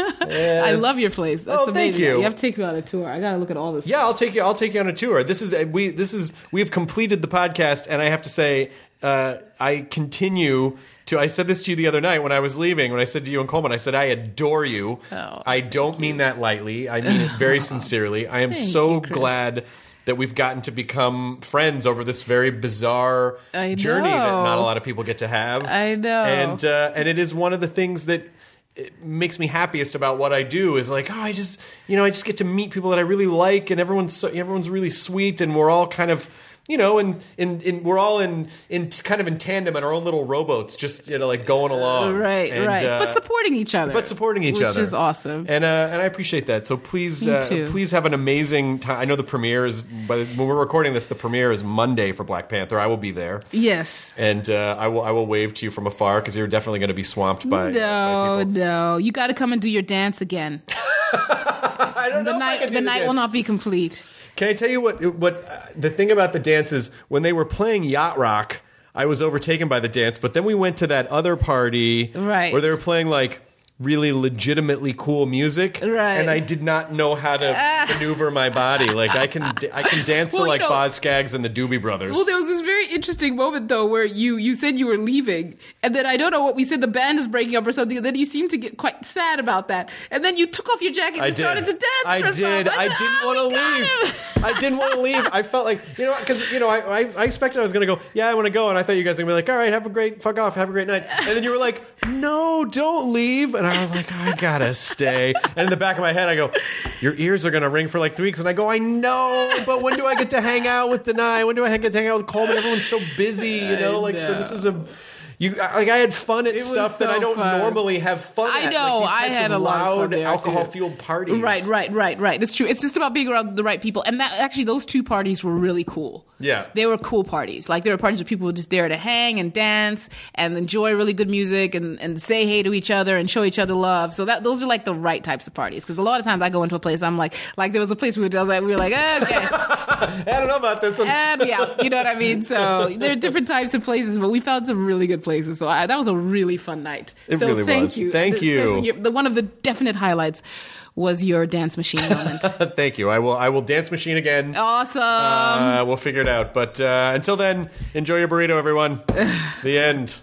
I love your place. That's Oh, thank amazing. you. You have to take me on a tour. I got to look at all this. Yeah, I'll take you. I'll take you on a tour. This is we. This is we've completed the podcast, and I have to say, uh, I continue to. I said this to you the other night when I was leaving. When I said to you and Colman, I said I adore you. Oh, I don't mean that lightly. I mean it very sincerely. I am Thank so you, glad that we've gotten to become friends over this very bizarre journey that not a lot of people get to have. I know. and uh, and it is one of the things that it makes me happiest about what I do is like, oh, I just, you know, I just get to meet people that I really like, and everyone's so, everyone's really sweet, and we're all kind of you know, and in, in we're all in in kind of in tandem in our own little rowboats, just you know, like going along, Right, And, right. uh, but supporting each other. but supporting each which other, is awesome. and uh, and I appreciate that. So please, uh, please have an amazing time. I know the premiere is, but when we're recording this, the premiere is Monday for Black Panther. I will be there, yes. and uh, I will I will wave to you from afar because you're definitely going to be swamped by No, by no. You got to come and do your dance again. I don't know The I night, do the night dance. will not be complete. Can I tell you what? What uh, the thing about the dance is when they were playing yacht rock, I was overtaken by the dance. But then we went to that other party, Right. where they were playing like really legitimately cool music, Right. And I did not know how to maneuver my body. Like I can, I can dance Well, to you like know- Boz Scaggs and the Doobie Brothers. Well, there was this very interesting moment though where you you said you were leaving, and then I don't know what we said. The band is breaking up or something. And then you seemed to get quite sad about that, and then you took off your jacket and you started to dance. I for a song. did. I didn't "Ah, want to leave. I didn't want to leave. I felt like you know because you know I, I I expected I was gonna go. Yeah, I want to go, and I thought you guys were gonna be like, all right, have a great fuck off, have a great night. And then you were like, no, don't leave. And I was like, I gotta stay. And in the back of my head, I go, your ears are gonna ring for like three weeks. And I go, I know, but when do I get to hang out with Danai? When do I get to hang out with Colman? Everyone's so busy, you know. Like so, this is a. You like I had fun at was stuff that I don't fun. normally have fun. I at. know. Like I had a lot of loud alcohol fueled parties. Right, right, right, right. It's true. It's just about being around the right people, and that actually those two parties were really cool. Yeah. they were cool parties. Like there were parties where people were just there to hang and dance and enjoy really good music and, and say hey to each other and show each other love. So that those are like the right types of parties. Because a lot of times I go into a place, I'm like, like there was a place we were, like, we were like, okay, I don't know about this. I'm- and yeah, you know what I mean. So there are different types of places, but we found some really good places. So I, that was a really fun night. It so really thank was. you, Thank you. Your- the one of the definite highlights was your dance machine moment. Thank you. I will. I will dance machine again. awesome. Uh, we'll figure it out. But uh, until then, enjoy your burrito, everyone. the end.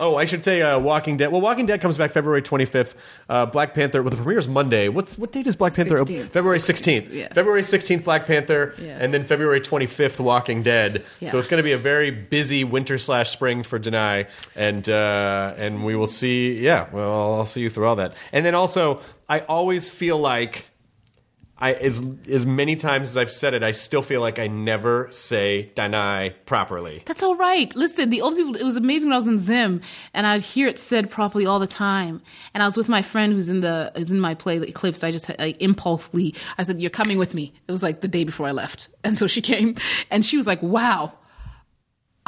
Oh, I should say, uh, Walking Dead. Well, Walking Dead comes back February 25th. Uh, Black Panther. Well, the premiere is Monday. What's what date is Black Panther? 16th. February 16th. yeah. February 16th, Black Panther, Yes. and then February 25th, Walking Dead. Yeah. So it's going to be a very busy winter slash spring for Danai, and uh, and we will see. Yeah, well, I'll see you through all that. And then also, I always feel like. I as as many times as I've said it, I still feel like I never say Danai properly. That's all right. Listen, the old people, it was amazing when I was in Zim and I'd hear it said properly all the time. And I was with my friend who's in the, is in my play, the Eclipsed. I just like, impulsively, I said, You're coming with me. It was like the day before I left. And so she came and she was like, Wow.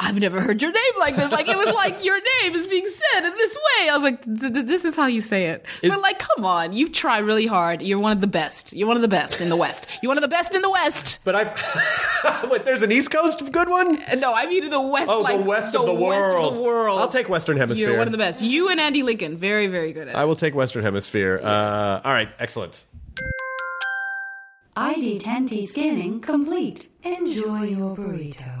I've never heard your name like this. Like it was like your name is being said in this way. I was like, th- th- this is how you say it. it. Is- but like, come on, you try really hard. You're one of the best. You're one of the best in the West. You're one of the best in the West. But I've wait, there's an East Coast good one. Uh, No, I mean in the West. Oh, like, the west of the West world. of the world. I'll take Western Hemisphere. You're one of the best. You and Andy Lincoln, very, very good at it. I will take Western Hemisphere. Uh, all right, excellent. ID 10T scanning complete. Enjoy your burrito.